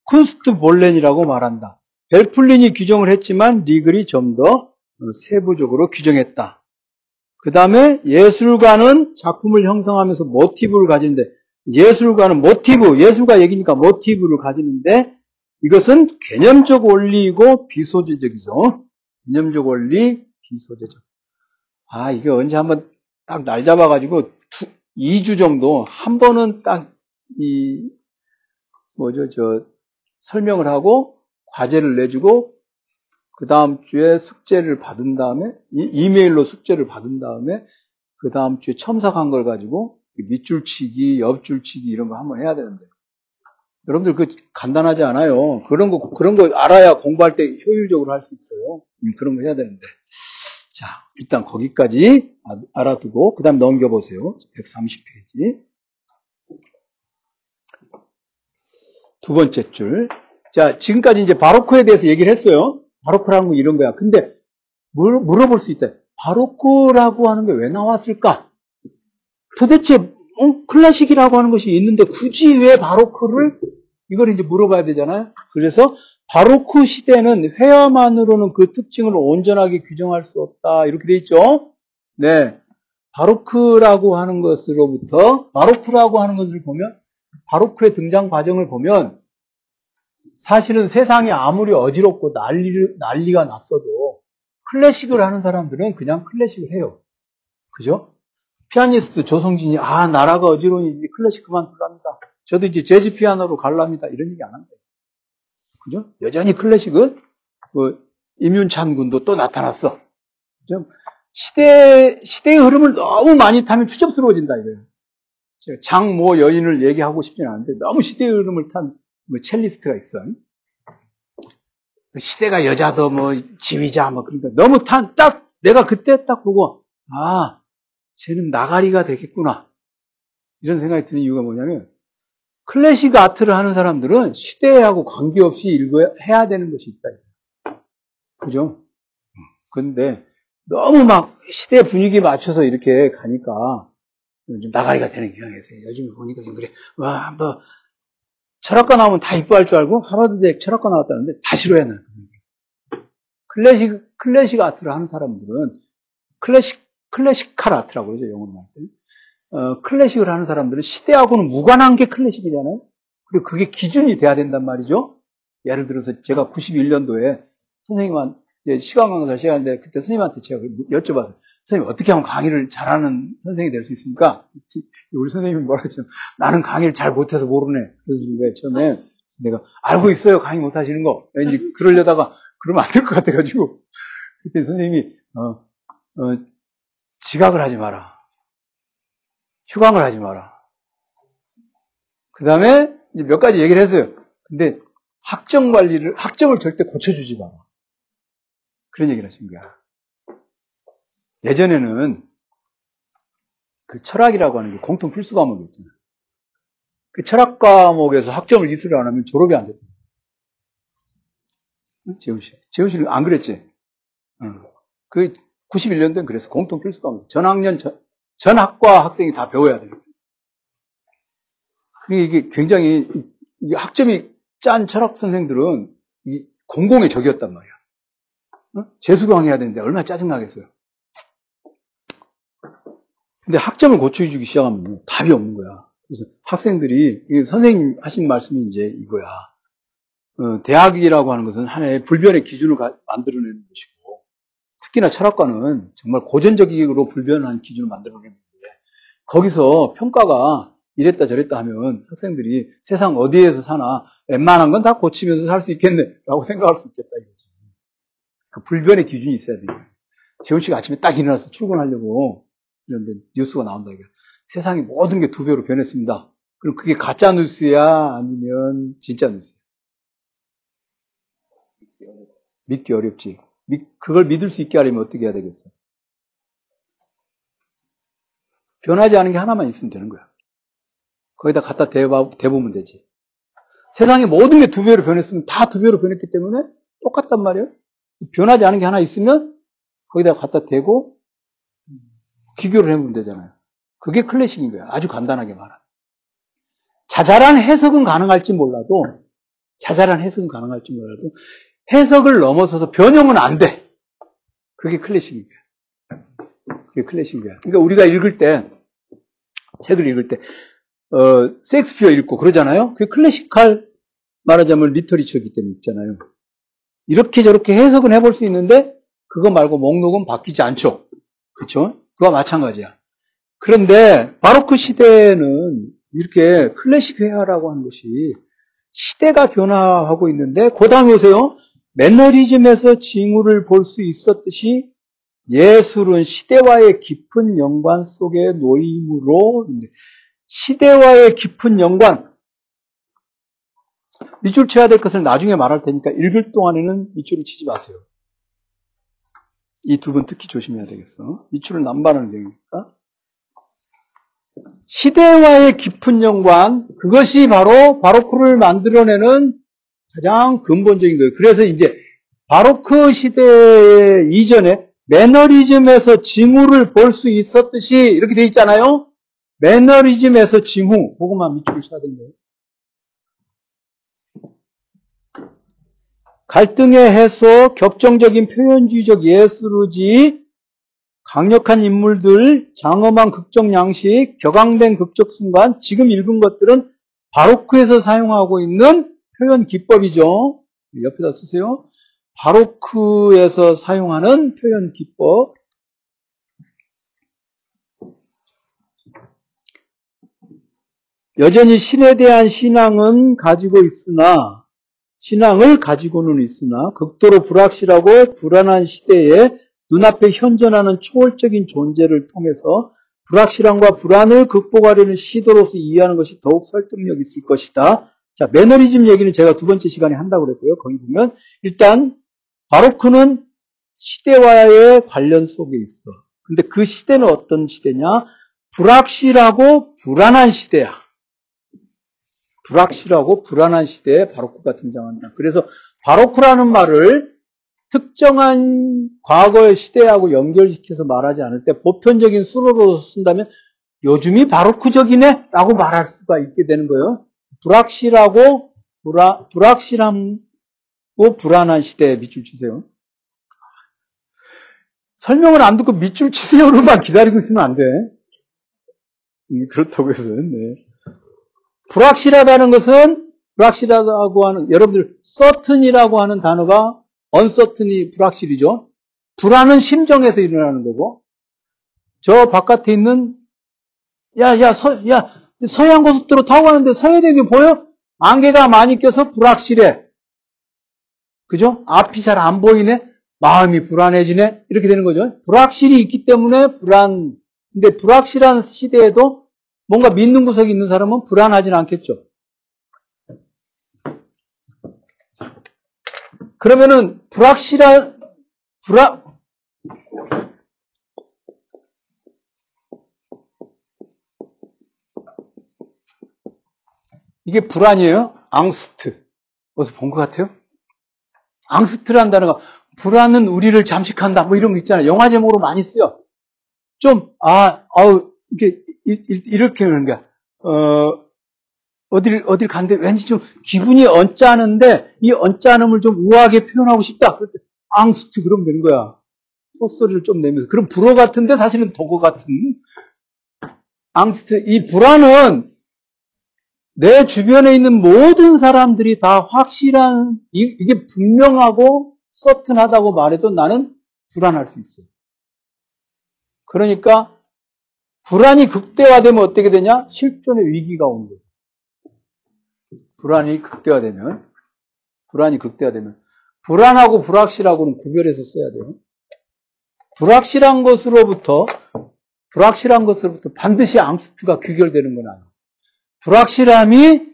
Kunstwollen이라고 말한다. 뵐플린이 규정을 했지만 리글이 좀 더 세부적으로 규정했다. 그 다음에 예술가는 작품을 형성하면서 모티브를 가지는데 예술가는 모티브, 예술가 얘기니까 모티브를 가지는데 이것은 개념적 원리이고 비소재적이죠. 개념적 원리, 비소재적. 아, 이게 언제 한번 딱 날 잡아가지고 2주 정도 한 번은 딱 이 뭐죠, 저 설명을 하고 과제를 내주고 그 다음 주에 숙제를 받은 다음에 이 메일로 숙제를 받은 다음에 그 다음 주에 첨삭한 걸 가지고 밑줄치기, 옆줄치기 이런 거 한번 해야 되는데 여러분들 그 간단하지 않아요. 그런 거 그런 거 알아야 공부할 때 효율적으로 할 수 있어요. 음, 그런 거 해야 되는데 자 일단 거기까지 알아두고 그 다음 넘겨보세요. 130페이지 두 번째 줄. 자 지금까지 이제 바로크에 대해서 얘기를 했어요. 바로크라는 건 이런 거야. 근데 물, 물어볼 수 있다. 바로크라고 하는 게 왜 나왔을까? 도대체 어? 클래식이라고 하는 것이 있는데 굳이 왜 바로크를 이걸 이제 물어봐야 되잖아요. 그래서 바로크 시대는 회화만으로는 그 특징을 온전하게 규정할 수 없다. 이렇게 돼 있죠. 네. 바로크라고 하는 것으로부터 바로크라고 하는 것을 보면 바로크의 등장 과정을 보면 사실은 세상이 아무리 어지럽고 난리, 난리가 났어도 클래식을 하는 사람들은 그냥 클래식을 해요. 그죠? 피아니스트 조성진이 아 나라가 어지러우니 클래식 그만둘랍니다. 저도 이제 재즈 피아노로 갈랍니다. 이런 얘기 안 한대요. 그죠? 여전히 클래식은 뭐 임윤찬 군도 또 나타났어. 좀 시대 시대의 흐름을 너무 많이 타면 추접스러워진다 이거예요. 장모 여인을 얘기하고 싶지는 않은데 너무 시대의 흐름을 탄 뭐 첼리스트가 있어. 시대가 여자도 뭐 지휘자 뭐 그러니까 너무 탄 딱 내가 그때 딱 보고 아 쟤는 나가리가 되겠구나 이런 생각이 드는 이유가 뭐냐면 클래식 아트를 하는 사람들은 시대하고 관계없이 읽어야 해야 되는 것이 있다. 그죠? 근데 너무 막 시대 분위기에 맞춰서 이렇게 가니까 좀 나가리가 되는 경향이 있어요. 요즘에 보니까 좀 그래. 와, 뭐, 철학과 나오면 다 이뻐할 줄 알고 하버드대 철학과 나왔다는데 다 싫어해, 나. 클래식, 클래식 아트를 하는 사람들은 클래식, 클래식칼 아트라고 그러죠, 영어로 말 때. 어, 클래식을 하는 사람들은 시대하고는 무관한 게 클래식이잖아요. 그리고 그게 기준이 돼야 된단 말이죠. 예를 들어서 제가 91년도에 선생님한테 시간 강사 시간인데 그때 선생님한테 제가 여쭤봤어요. 선생님 어떻게 하면 강의를 잘하는 선생이 될 수 있습니까? 우리 선생님이 뭐라 했죠? 나는 강의를 잘 못해서 모르네. 그래서 처음에 내가 알고 있어요 강의 못하시는 거. 왠지 그러려다가 그러면 안 될 것 같아가지고 그때 선생님이 어, 어, 지각을 하지 마라. 휴강을 하지 마라. 그 다음에 몇 가지 얘기를 했어요. 근데 학점 관리를, 학점을 절대 고쳐주지 마라. 그런 얘기를 하신 거야. 예전에는 그 철학이라고 하는 게 공통 필수 과목이었잖아. 그 철학 과목에서 학점을 입수를 안 하면 졸업이 안 됐다. 재훈 씨. 재훈 씨는 안 그랬지? 응. 그 91년도엔 그래서 공통 필수 과목. 전 학년 전, 전 학과 학생이 다 배워야 돼요. 이게 굉장히 이게 학점이 짠 철학 선생들은 공공의 적이었단 말이야. 어? 재수강해야 되는데 얼마나 짜증나겠어요. 근데 학점을 고쳐주기 시작하면 답이 없는 거야. 그래서 학생들이 선생님 하신 말씀이 이제 이거야. 어, 대학이라고 하는 것은 하나의 불변의 기준을 만들어내는 것이고 특히나 철학과는 정말 고전적으로 불변한 기준을 만들어내는데 거기서 평가가 이랬다 저랬다 하면 학생들이 세상 어디에서 사나 웬만한 건 다 고치면서 살 수 있겠네 라고 생각할 수 있겠다 이거지. 그 불변의 기준이 있어야 돼요. 재훈 씨가 아침에 딱 일어나서 출근하려고 이런데 뉴스가 나온다 이게 세상이 모든 게 두 배로 변했습니다. 그럼 그게 가짜 뉴스야 아니면 진짜 뉴스야? 믿기 어렵지. 그걸 믿을 수 있게 하려면 어떻게 해야 되겠어? 변하지 않은 게 하나만 있으면 되는 거야. 거기다 갖다 대봐, 대보면 되지. 세상에 모든 게 두 배로 변했으면 다 두 배로 변했기 때문에 똑같단 말이에요. 변하지 않은 게 하나 있으면 거기다 갖다 대고 비교를 해보면 되잖아요. 그게 클래식인 거야. 아주 간단하게 말하면. 자잘한 해석은 가능할지 몰라도, 자잘한 해석은 가능할지 몰라도, 해석을 넘어서서 변형은 안 돼. 그게 클래식인 거야. 그게 클래식인 거야. 그러니까 우리가 읽을 때, 책을 읽을 때, 어, 섹스피어 읽고 그러잖아요. 그게 클래식할 말하자면 리터리처이기 때문에 있잖아요. 이렇게 저렇게 해석은 해볼 수 있는데, 그거 말고 목록은 바뀌지 않죠. 그렇죠? 그와 마찬가지야. 그런데 바로크 시대는 이렇게 클래식 회화라고 하는 것이 시대가 변화하고 있는데 그 다음에 오세요. 매너리즘에서 징후를 볼 수 있었듯이 예술은 시대와의 깊은 연관 속에 놓임으로 시대와의 깊은 연관 밑줄 쳐야 될 것을 나중에 말할 테니까 읽을 동안에는 밑줄을 치지 마세요. 이 두 분 특히 조심해야 되겠어. 밑줄을 남발하는 내용이니까. 시대와의 깊은 연관, 그것이 바로 바로크를 만들어내는 가장 근본적인 거예요. 그래서 이제 바로크 시대 이전에 매너리즘에서 징후를 볼 수 있었듯이 이렇게 돼 있잖아요. 매너리즘에서 징후, 그것만 밑줄 쳐야 된대요. 갈등의 해소, 격정적인 표현주의적 예술의지, 강력한 인물들, 장엄한 극적 양식, 격앙된 극적 순간, 지금 읽은 것들은 바로크에서 사용하고 있는 표현 기법이죠. 옆에다 쓰세요. 바로크에서 사용하는 표현 기법. 여전히 신에 대한 신앙은 가지고 있으나, 신앙을 가지고는 있으나, 극도로 불확실하고 불안한 시대에 눈앞에 현존하는 초월적인 존재를 통해서 불확실함과 불안을 극복하려는 시도로서 이해하는 것이 더욱 설득력 있을 것이다. 자, 매너리즘 얘기는 제가 두 번째 시간에 한다고 그랬고요. 거기 보면 일단 바로크는 시대와의 관련 속에 있어. 근데 그 시대는 어떤 시대냐? 불확실하고 불안한 시대야. 불확실하고 불안한 시대에 바로크가 등장한다. 그래서 바로크라는 말을 특정한 과거의 시대하고 연결시켜서 말하지 않을 때 보편적인 수로로 쓴다면 요즘이 바로크적이네 라고 말할 수가 있게 되는 거예요. 불확실하고 불아, 불확실함고 불안한 시대에 밑줄 치세요. 설명을 안 듣고 밑줄 치세요로만 기다리고 있으면 안 돼. 그렇다고 해서 네. 불확실하다는 것은 불확실하다고 하는 여러분들 certain이라고 하는 단어가 uncertain이 불확실이죠. 불안은 심정에서 일어나는 거고 저 바깥에 있는 야야 서 야 서해안 고속도로 타고 가는데 서해대교 보여? 안개가 많이 껴서 불확실해. 그죠? 앞이 잘 안 보이네. 마음이 불안해지네. 이렇게 되는 거죠. 불확실이 있기 때문에 불안. 근데 불확실한 시대에도 뭔가 믿는 구석이 있는 사람은 불안하지는 않겠죠. 그러면은 불확실한 불확 이게 불안이에요? 앙스트. 어디서 본 것 같아요? 앙스트라는 단어가 불안은 우리를 잠식한다. 뭐 이런 거 있잖아요. 영화 제목으로 많이 쓰여. 좀, 아, 아우, 이게, 이렇게 하는 거야. 어, 어딜, 어딜 간데 왠지 좀 기분이 언짢은데 이 언짢음을 좀 우아하게 표현하고 싶다. 그럴 때, 앙스트 그러면 되는 거야. 소소리를 좀 내면서. 그럼 불어 같은데 사실은 도거 같은. 앙스트. 이 불안은 내 주변에 있는 모든 사람들이 다 확실한, 이게 분명하고 서튼하다고 말해도 나는 불안할 수 있어요. 그러니까, 불안이 극대화되면 어떻게 되냐? 실존의 위기가 오는 거예요. 불안이 극대화되면, 불안이 극대화되면, 불안하고 불확실하고는 구별해서 써야 돼요. 불확실한 것으로부터, 불확실한 것으로부터 반드시 앙스트가 귀결되는 건 아니에요. 불확실함이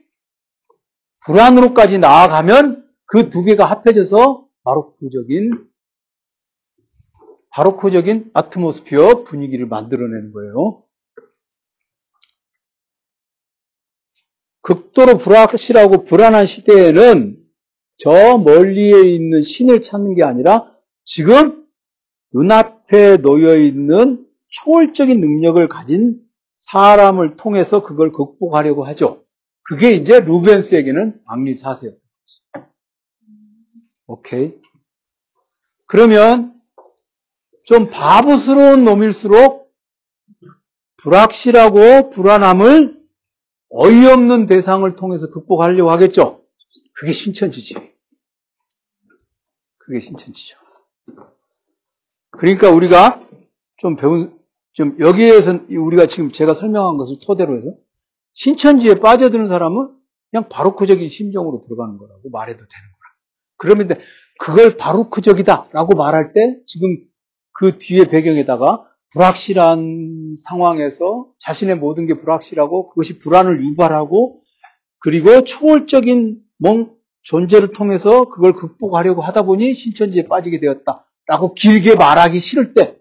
불안으로까지 나아가면 그 두 개가 합해져서 바로크적인 바로크적인 아트모스피어 분위기를 만들어내는 거예요. 극도로 불확실하고 불안한 시대에는 저 멀리에 있는 신을 찾는 게 아니라 지금 눈앞에 놓여 있는 초월적인 능력을 가진 사람을 통해서 그걸 극복하려고 하죠. 그게 이제 루벤스에게는 악리사세였던 거죠. 오케이. 그러면 좀 바보스러운 놈일수록 불확실하고 불안함을 어이없는 대상을 통해서 극복하려고 하겠죠. 그게 신천지지. 그게 신천지죠. 그러니까 우리가 좀 배운 좀 여기에서 우리가 지금 제가 설명한 것을 토대로 해서 신천지에 빠져드는 사람은 그냥 바로크적인 심정으로 들어가는 거라고 말해도 되는 거라. 그러면 그걸 바로크적이다라고 말할 때 지금 그 뒤에 배경에다가 불확실한 상황에서 자신의 모든 게 불확실하고 그것이 불안을 유발하고 그리고 초월적인 뭔 존재를 통해서 그걸 극복하려고 하다 보니 신천지에 빠지게 되었다라고 길게 말하기 싫을 때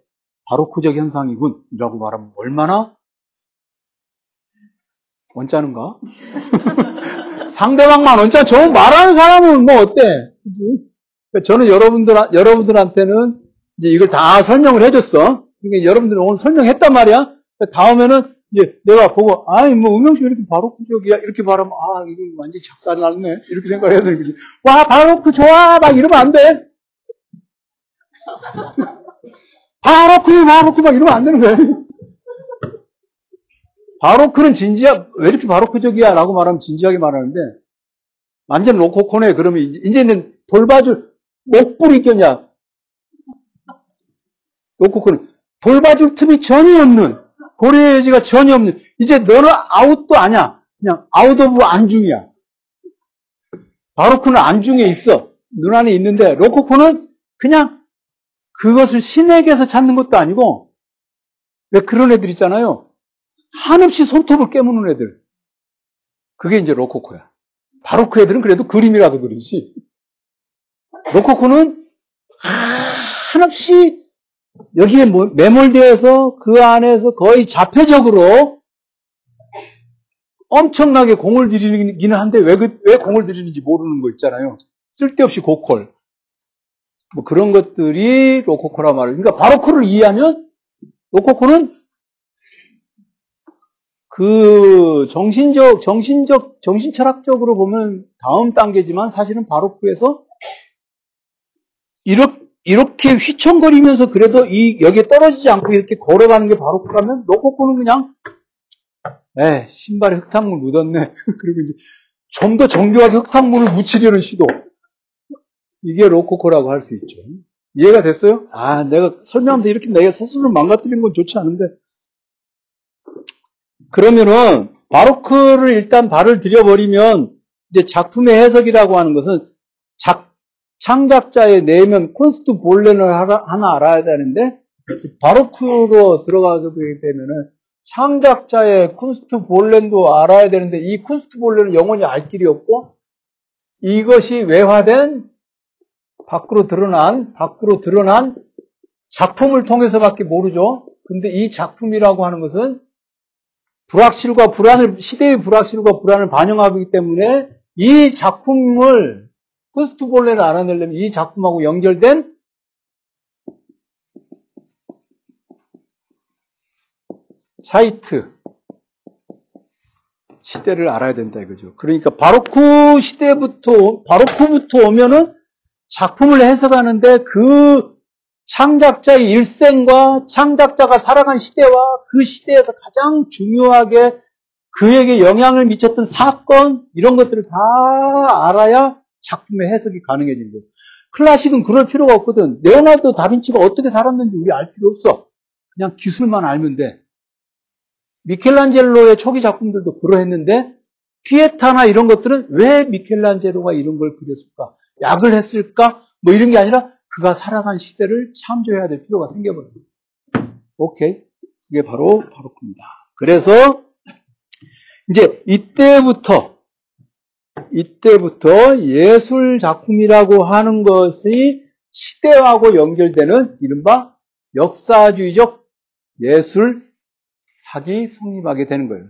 바로크적 현상이군 이라고 말하면 얼마나 언짢은가? 상대방만 언짢 저 말하는 사람은 뭐 어때? 저는 여러분들, 여러분들한테는 이제 이걸 다 설명을 해줬어. 그러니까 여러분들은 오늘 설명했단 말이야. 그러니까 다음에는 이제 내가 보고, 아이, 뭐, 음영씨 왜 이렇게 바로크적이야? 이렇게 말하면, 아, 이거 완전 작살이 났네. 이렇게 생각해야 되는 거지. 와, 바로크 좋아! 막 이러면 안 돼. 바로크, 바로크 막 이러면 안 되는 거야. 바로크는 진지하, 왜 이렇게 바로크적이야? 라고 말하면 진지하게 말하는데, 완전 로코코네. 그러면 이제, 이제는 돌봐줄, 목불이 꼈냐? 로코코는 돌봐줄 틈이 전혀 없는, 고려의 여지가 전혀 없는, 이제 너는 아웃도 아니야. 그냥 out of 안중이야. 바로크는 안중에 있어. 눈 안에 있는데, 로코코는 그냥 그것을 신에게서 찾는 것도 아니고, 왜 그런 애들 있잖아요. 한없이 손톱을 깨무는 애들. 그게 이제 로코코야. 바로크 애들은 그래도 그림이라도 그리지. 로코코는 한없이 여기에 매몰되어서 그 안에서 거의 자폐적으로 엄청나게 공을 들이기는 한데 왜, 그, 왜 공을 들이는지 모르는 거 있잖아요. 쓸데없이 고콜. 뭐 그런 것들이 로코코라 말이에요. 그러니까 바로코를 이해하면 로코코는 그 정신적, 정신적, 정신철학적으로 보면 다음 단계지만 사실은 바로크에서 이렇게, 이렇게 휘청거리면서 그래도 이, 여기에 떨어지지 않고 이렇게 걸어가는 게 바로크라면 로코코는 그냥, 에 신발에 흙탕물 묻었네. 그리고 이제 좀 더 정교하게 흙탕물을 묻히려는 시도. 이게 로코코라고 할 수 있죠. 이해가 됐어요? 아, 내가 설명하면서 이렇게 내가 스스로 망가뜨리는 건 좋지 않은데. 그러면은, 바로크를 일단 발을 들여버리면, 이제 작품의 해석이라고 하는 것은, 작, 창작자의 내면, 콘스트 본래를 하나 알아야 되는데, 바로크로 들어가게 되면은, 창작자의 쿤스트 볼렌도 알아야 되는데, 이 쿤스트 볼렌은 영원히 알 길이 없고, 이것이 외화된 밖으로 드러난, 밖으로 드러난 작품을 통해서밖에 모르죠. 근데 이 작품이라고 하는 것은 불확실과 불안을, 시대의 불확실과 불안을 반영하기 때문에 이 작품을, 쿠스트볼레를 알아내려면 이 작품하고 연결된 사이트, 시대를 알아야 된다 이거죠. 그러니까 바로크 시대부터, 바로크부터 오면은 작품을 해석하는데 그 창작자의 일생과 창작자가 살아간 시대와 그 시대에서 가장 중요하게 그에게 영향을 미쳤던 사건 이런 것들을 다 알아야 작품의 해석이 가능해진 거예요. 클래식은 그럴 필요가 없거든. 레오나르도 다빈치가 어떻게 살았는지 우리 알 필요 없어. 그냥 기술만 알면 돼. 미켈란젤로의 초기 작품들도 그러했는데 피에타나 이런 것들은 왜 미켈란젤로가 이런 걸 그렸을까? 약을 했을까? 뭐 이런 게 아니라 그가 살아간 시대를 참조해야 될 필요가 생겨버려요. 오케이. 그게 바로 바로크입니다. 그래서 이제 이때부터 이때부터 예술 작품이라고 하는 것이 시대하고 연결되는 이른바 역사주의적 예술학이 성립하게 되는 거예요.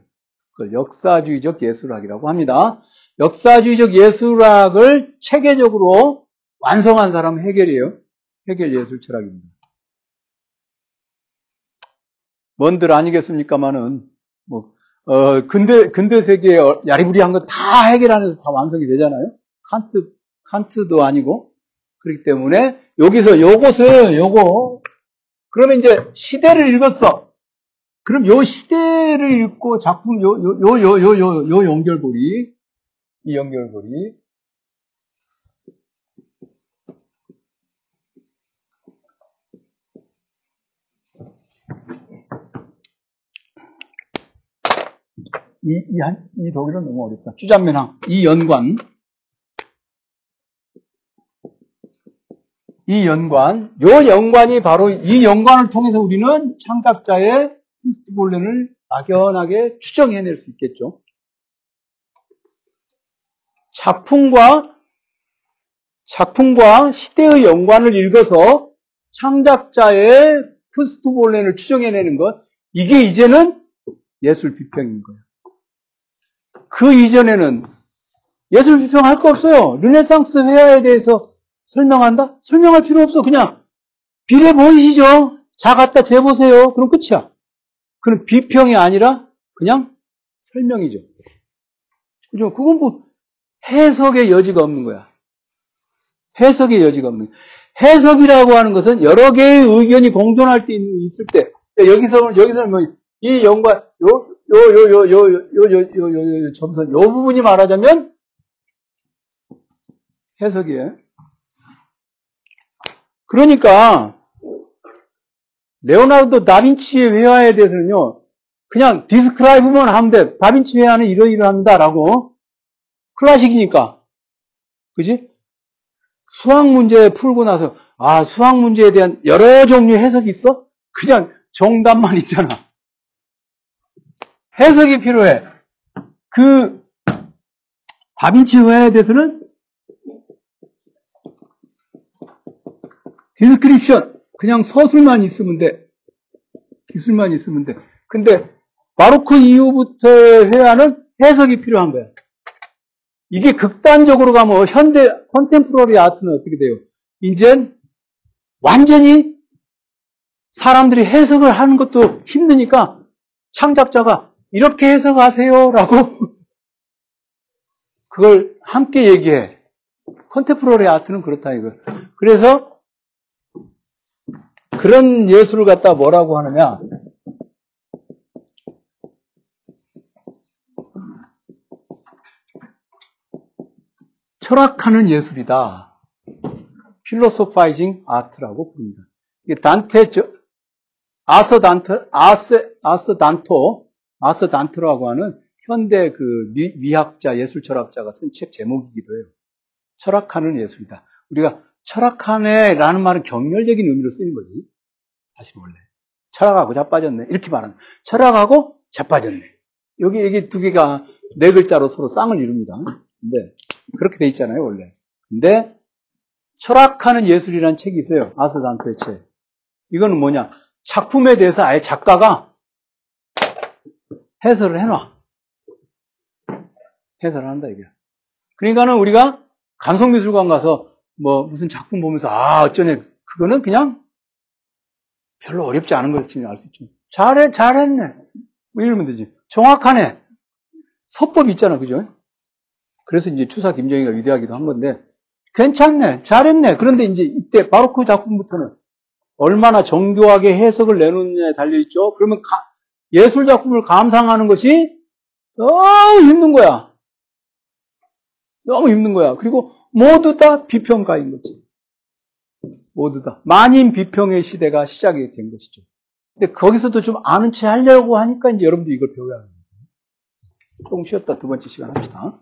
그걸 역사주의적 예술학이라고 합니다. 역사주의적 예술학을 체계적으로 완성한 사람은 해결이에요. 해결 예술 철학입니다. 뭔들 아니겠습니까만은 뭐 어, 근대 근대 세계의 야리부리한 거 다 해결 안에서 다 완성이 되잖아요. 칸트 칸트도 아니고 그렇기 때문에 여기서 요것을 요거 그러면 이제 시대를 읽었어. 그럼 요 시대를 읽고 작품 요 요 요 요 요요 연결고리 이 연결고리 이, 이, 한, 이 독일은 너무 어렵다. 주잔면항. 이 연관. 이 연관. 요 연관이 바로 이 연관을 통해서 우리는 창작자의 푸스트볼렌을 막연하게 추정해낼 수 있겠죠. 작품과 작품과 시대의 연관을 읽어서 창작자의 푸스트볼렌을 추정해내는 것 이게 이제는 예술 비평인 거예요. 그 이전에는 예술 비평할 거 없어요. 르네상스 회화에 대해서 설명한다? 설명할 필요 없어. 그냥 비례 보이시죠? 자 갖다 재보세요. 그럼 끝이야. 그럼 비평이 아니라 그냥 설명이죠. 그죠? 그건 뭐 해석의 여지가 없는 거야. 해석의 여지가 없는 거야. 해석이라고 하는 것은 여러 개의 의견이 공존할 때 있을 때 여기서 여기서 뭐이 연관 요 요 요 요 요 요 요 요 점선 요 부분이 말하자면 해석이에요. 그러니까 레오나르도 다빈치의 회화에 대해서는요. 그냥 디스크라이브만 하면 돼. 다빈치 회화는 이러이러합니다라고 클래식이니까. 그지? 수학 문제 풀고 나서 아 수학 문제에 대한 여러 종류의 해석이 있어? 그냥 정답만 있잖아. 해석이 필요해. 그 다빈치 회화에 대해서는 description 그냥 서술만 있으면 돼. 기술만 있으면 돼. 근데 바로크 이후부터의 회화는 해석이 필요한 거야. 이게 극단적으로 가면 현대 컨템프러리 아트는 어떻게 돼요? 이젠 완전히 사람들이 해석을 하는 것도 힘드니까 창작자가 이렇게 해석하세요 라고 그걸 함께 얘기해. 컨템프러리 아트는 그렇다 이거. 그래서 그런 예술을 갖다 뭐라고 하느냐? 철학하는 예술이다. 필로소파이징 아트라고 부릅니다. 단테 저, 아서 단트 아스 아서 단토 아서 단토라고 하는 현대 그 미, 학자 예술 철학자가 쓴 책 제목이기도 해요. 철학하는 예술이다. 우리가 철학하네라는 말은 경멸적인 의미로 쓰는 거지. 사실 원래 철학하고 자빠졌네 이렇게 말하는 철학하고 자빠졌네. 여기 여기 두 개가 네 글자로 서로 쌍을 이룹니다. 근데 그렇게 돼 있잖아요, 원래. 근데 철학하는 예술이라는 책이 있어요. 아스단토의 책. 이거는 뭐냐? 작품에 대해서 아예 작가가 해설을 해놔. 해설을 한다, 이게. 그러니까는 우리가 감성미술관 가서 뭐 무슨 작품 보면서 아, 어쩌네. 그거는 그냥 별로 어렵지 않은 것을 알수 있죠. 잘해, 잘했네. 뭐 이러면 되지. 정확하네. 서법 있잖아, 그죠? 그래서 이제 추사 김정희가 위대하기도 한 건데, 괜찮네, 잘했네. 그런데 이제 이때 바로 그 작품부터는 얼마나 정교하게 해석을 내놓느냐에 달려있죠. 그러면 가, 예술 작품을 감상하는 것이 너무 힘든 거야. 너무 힘든 거야. 그리고 모두 다 비평가인 거지. 모두 다. 만인 비평의 시대가 시작이 된 것이죠. 근데 거기서도 좀 아는 체 하려고 하니까 이제 여러분도 이걸 배워야 합니다. 조금 쉬었다 두 번째 시간 합시다.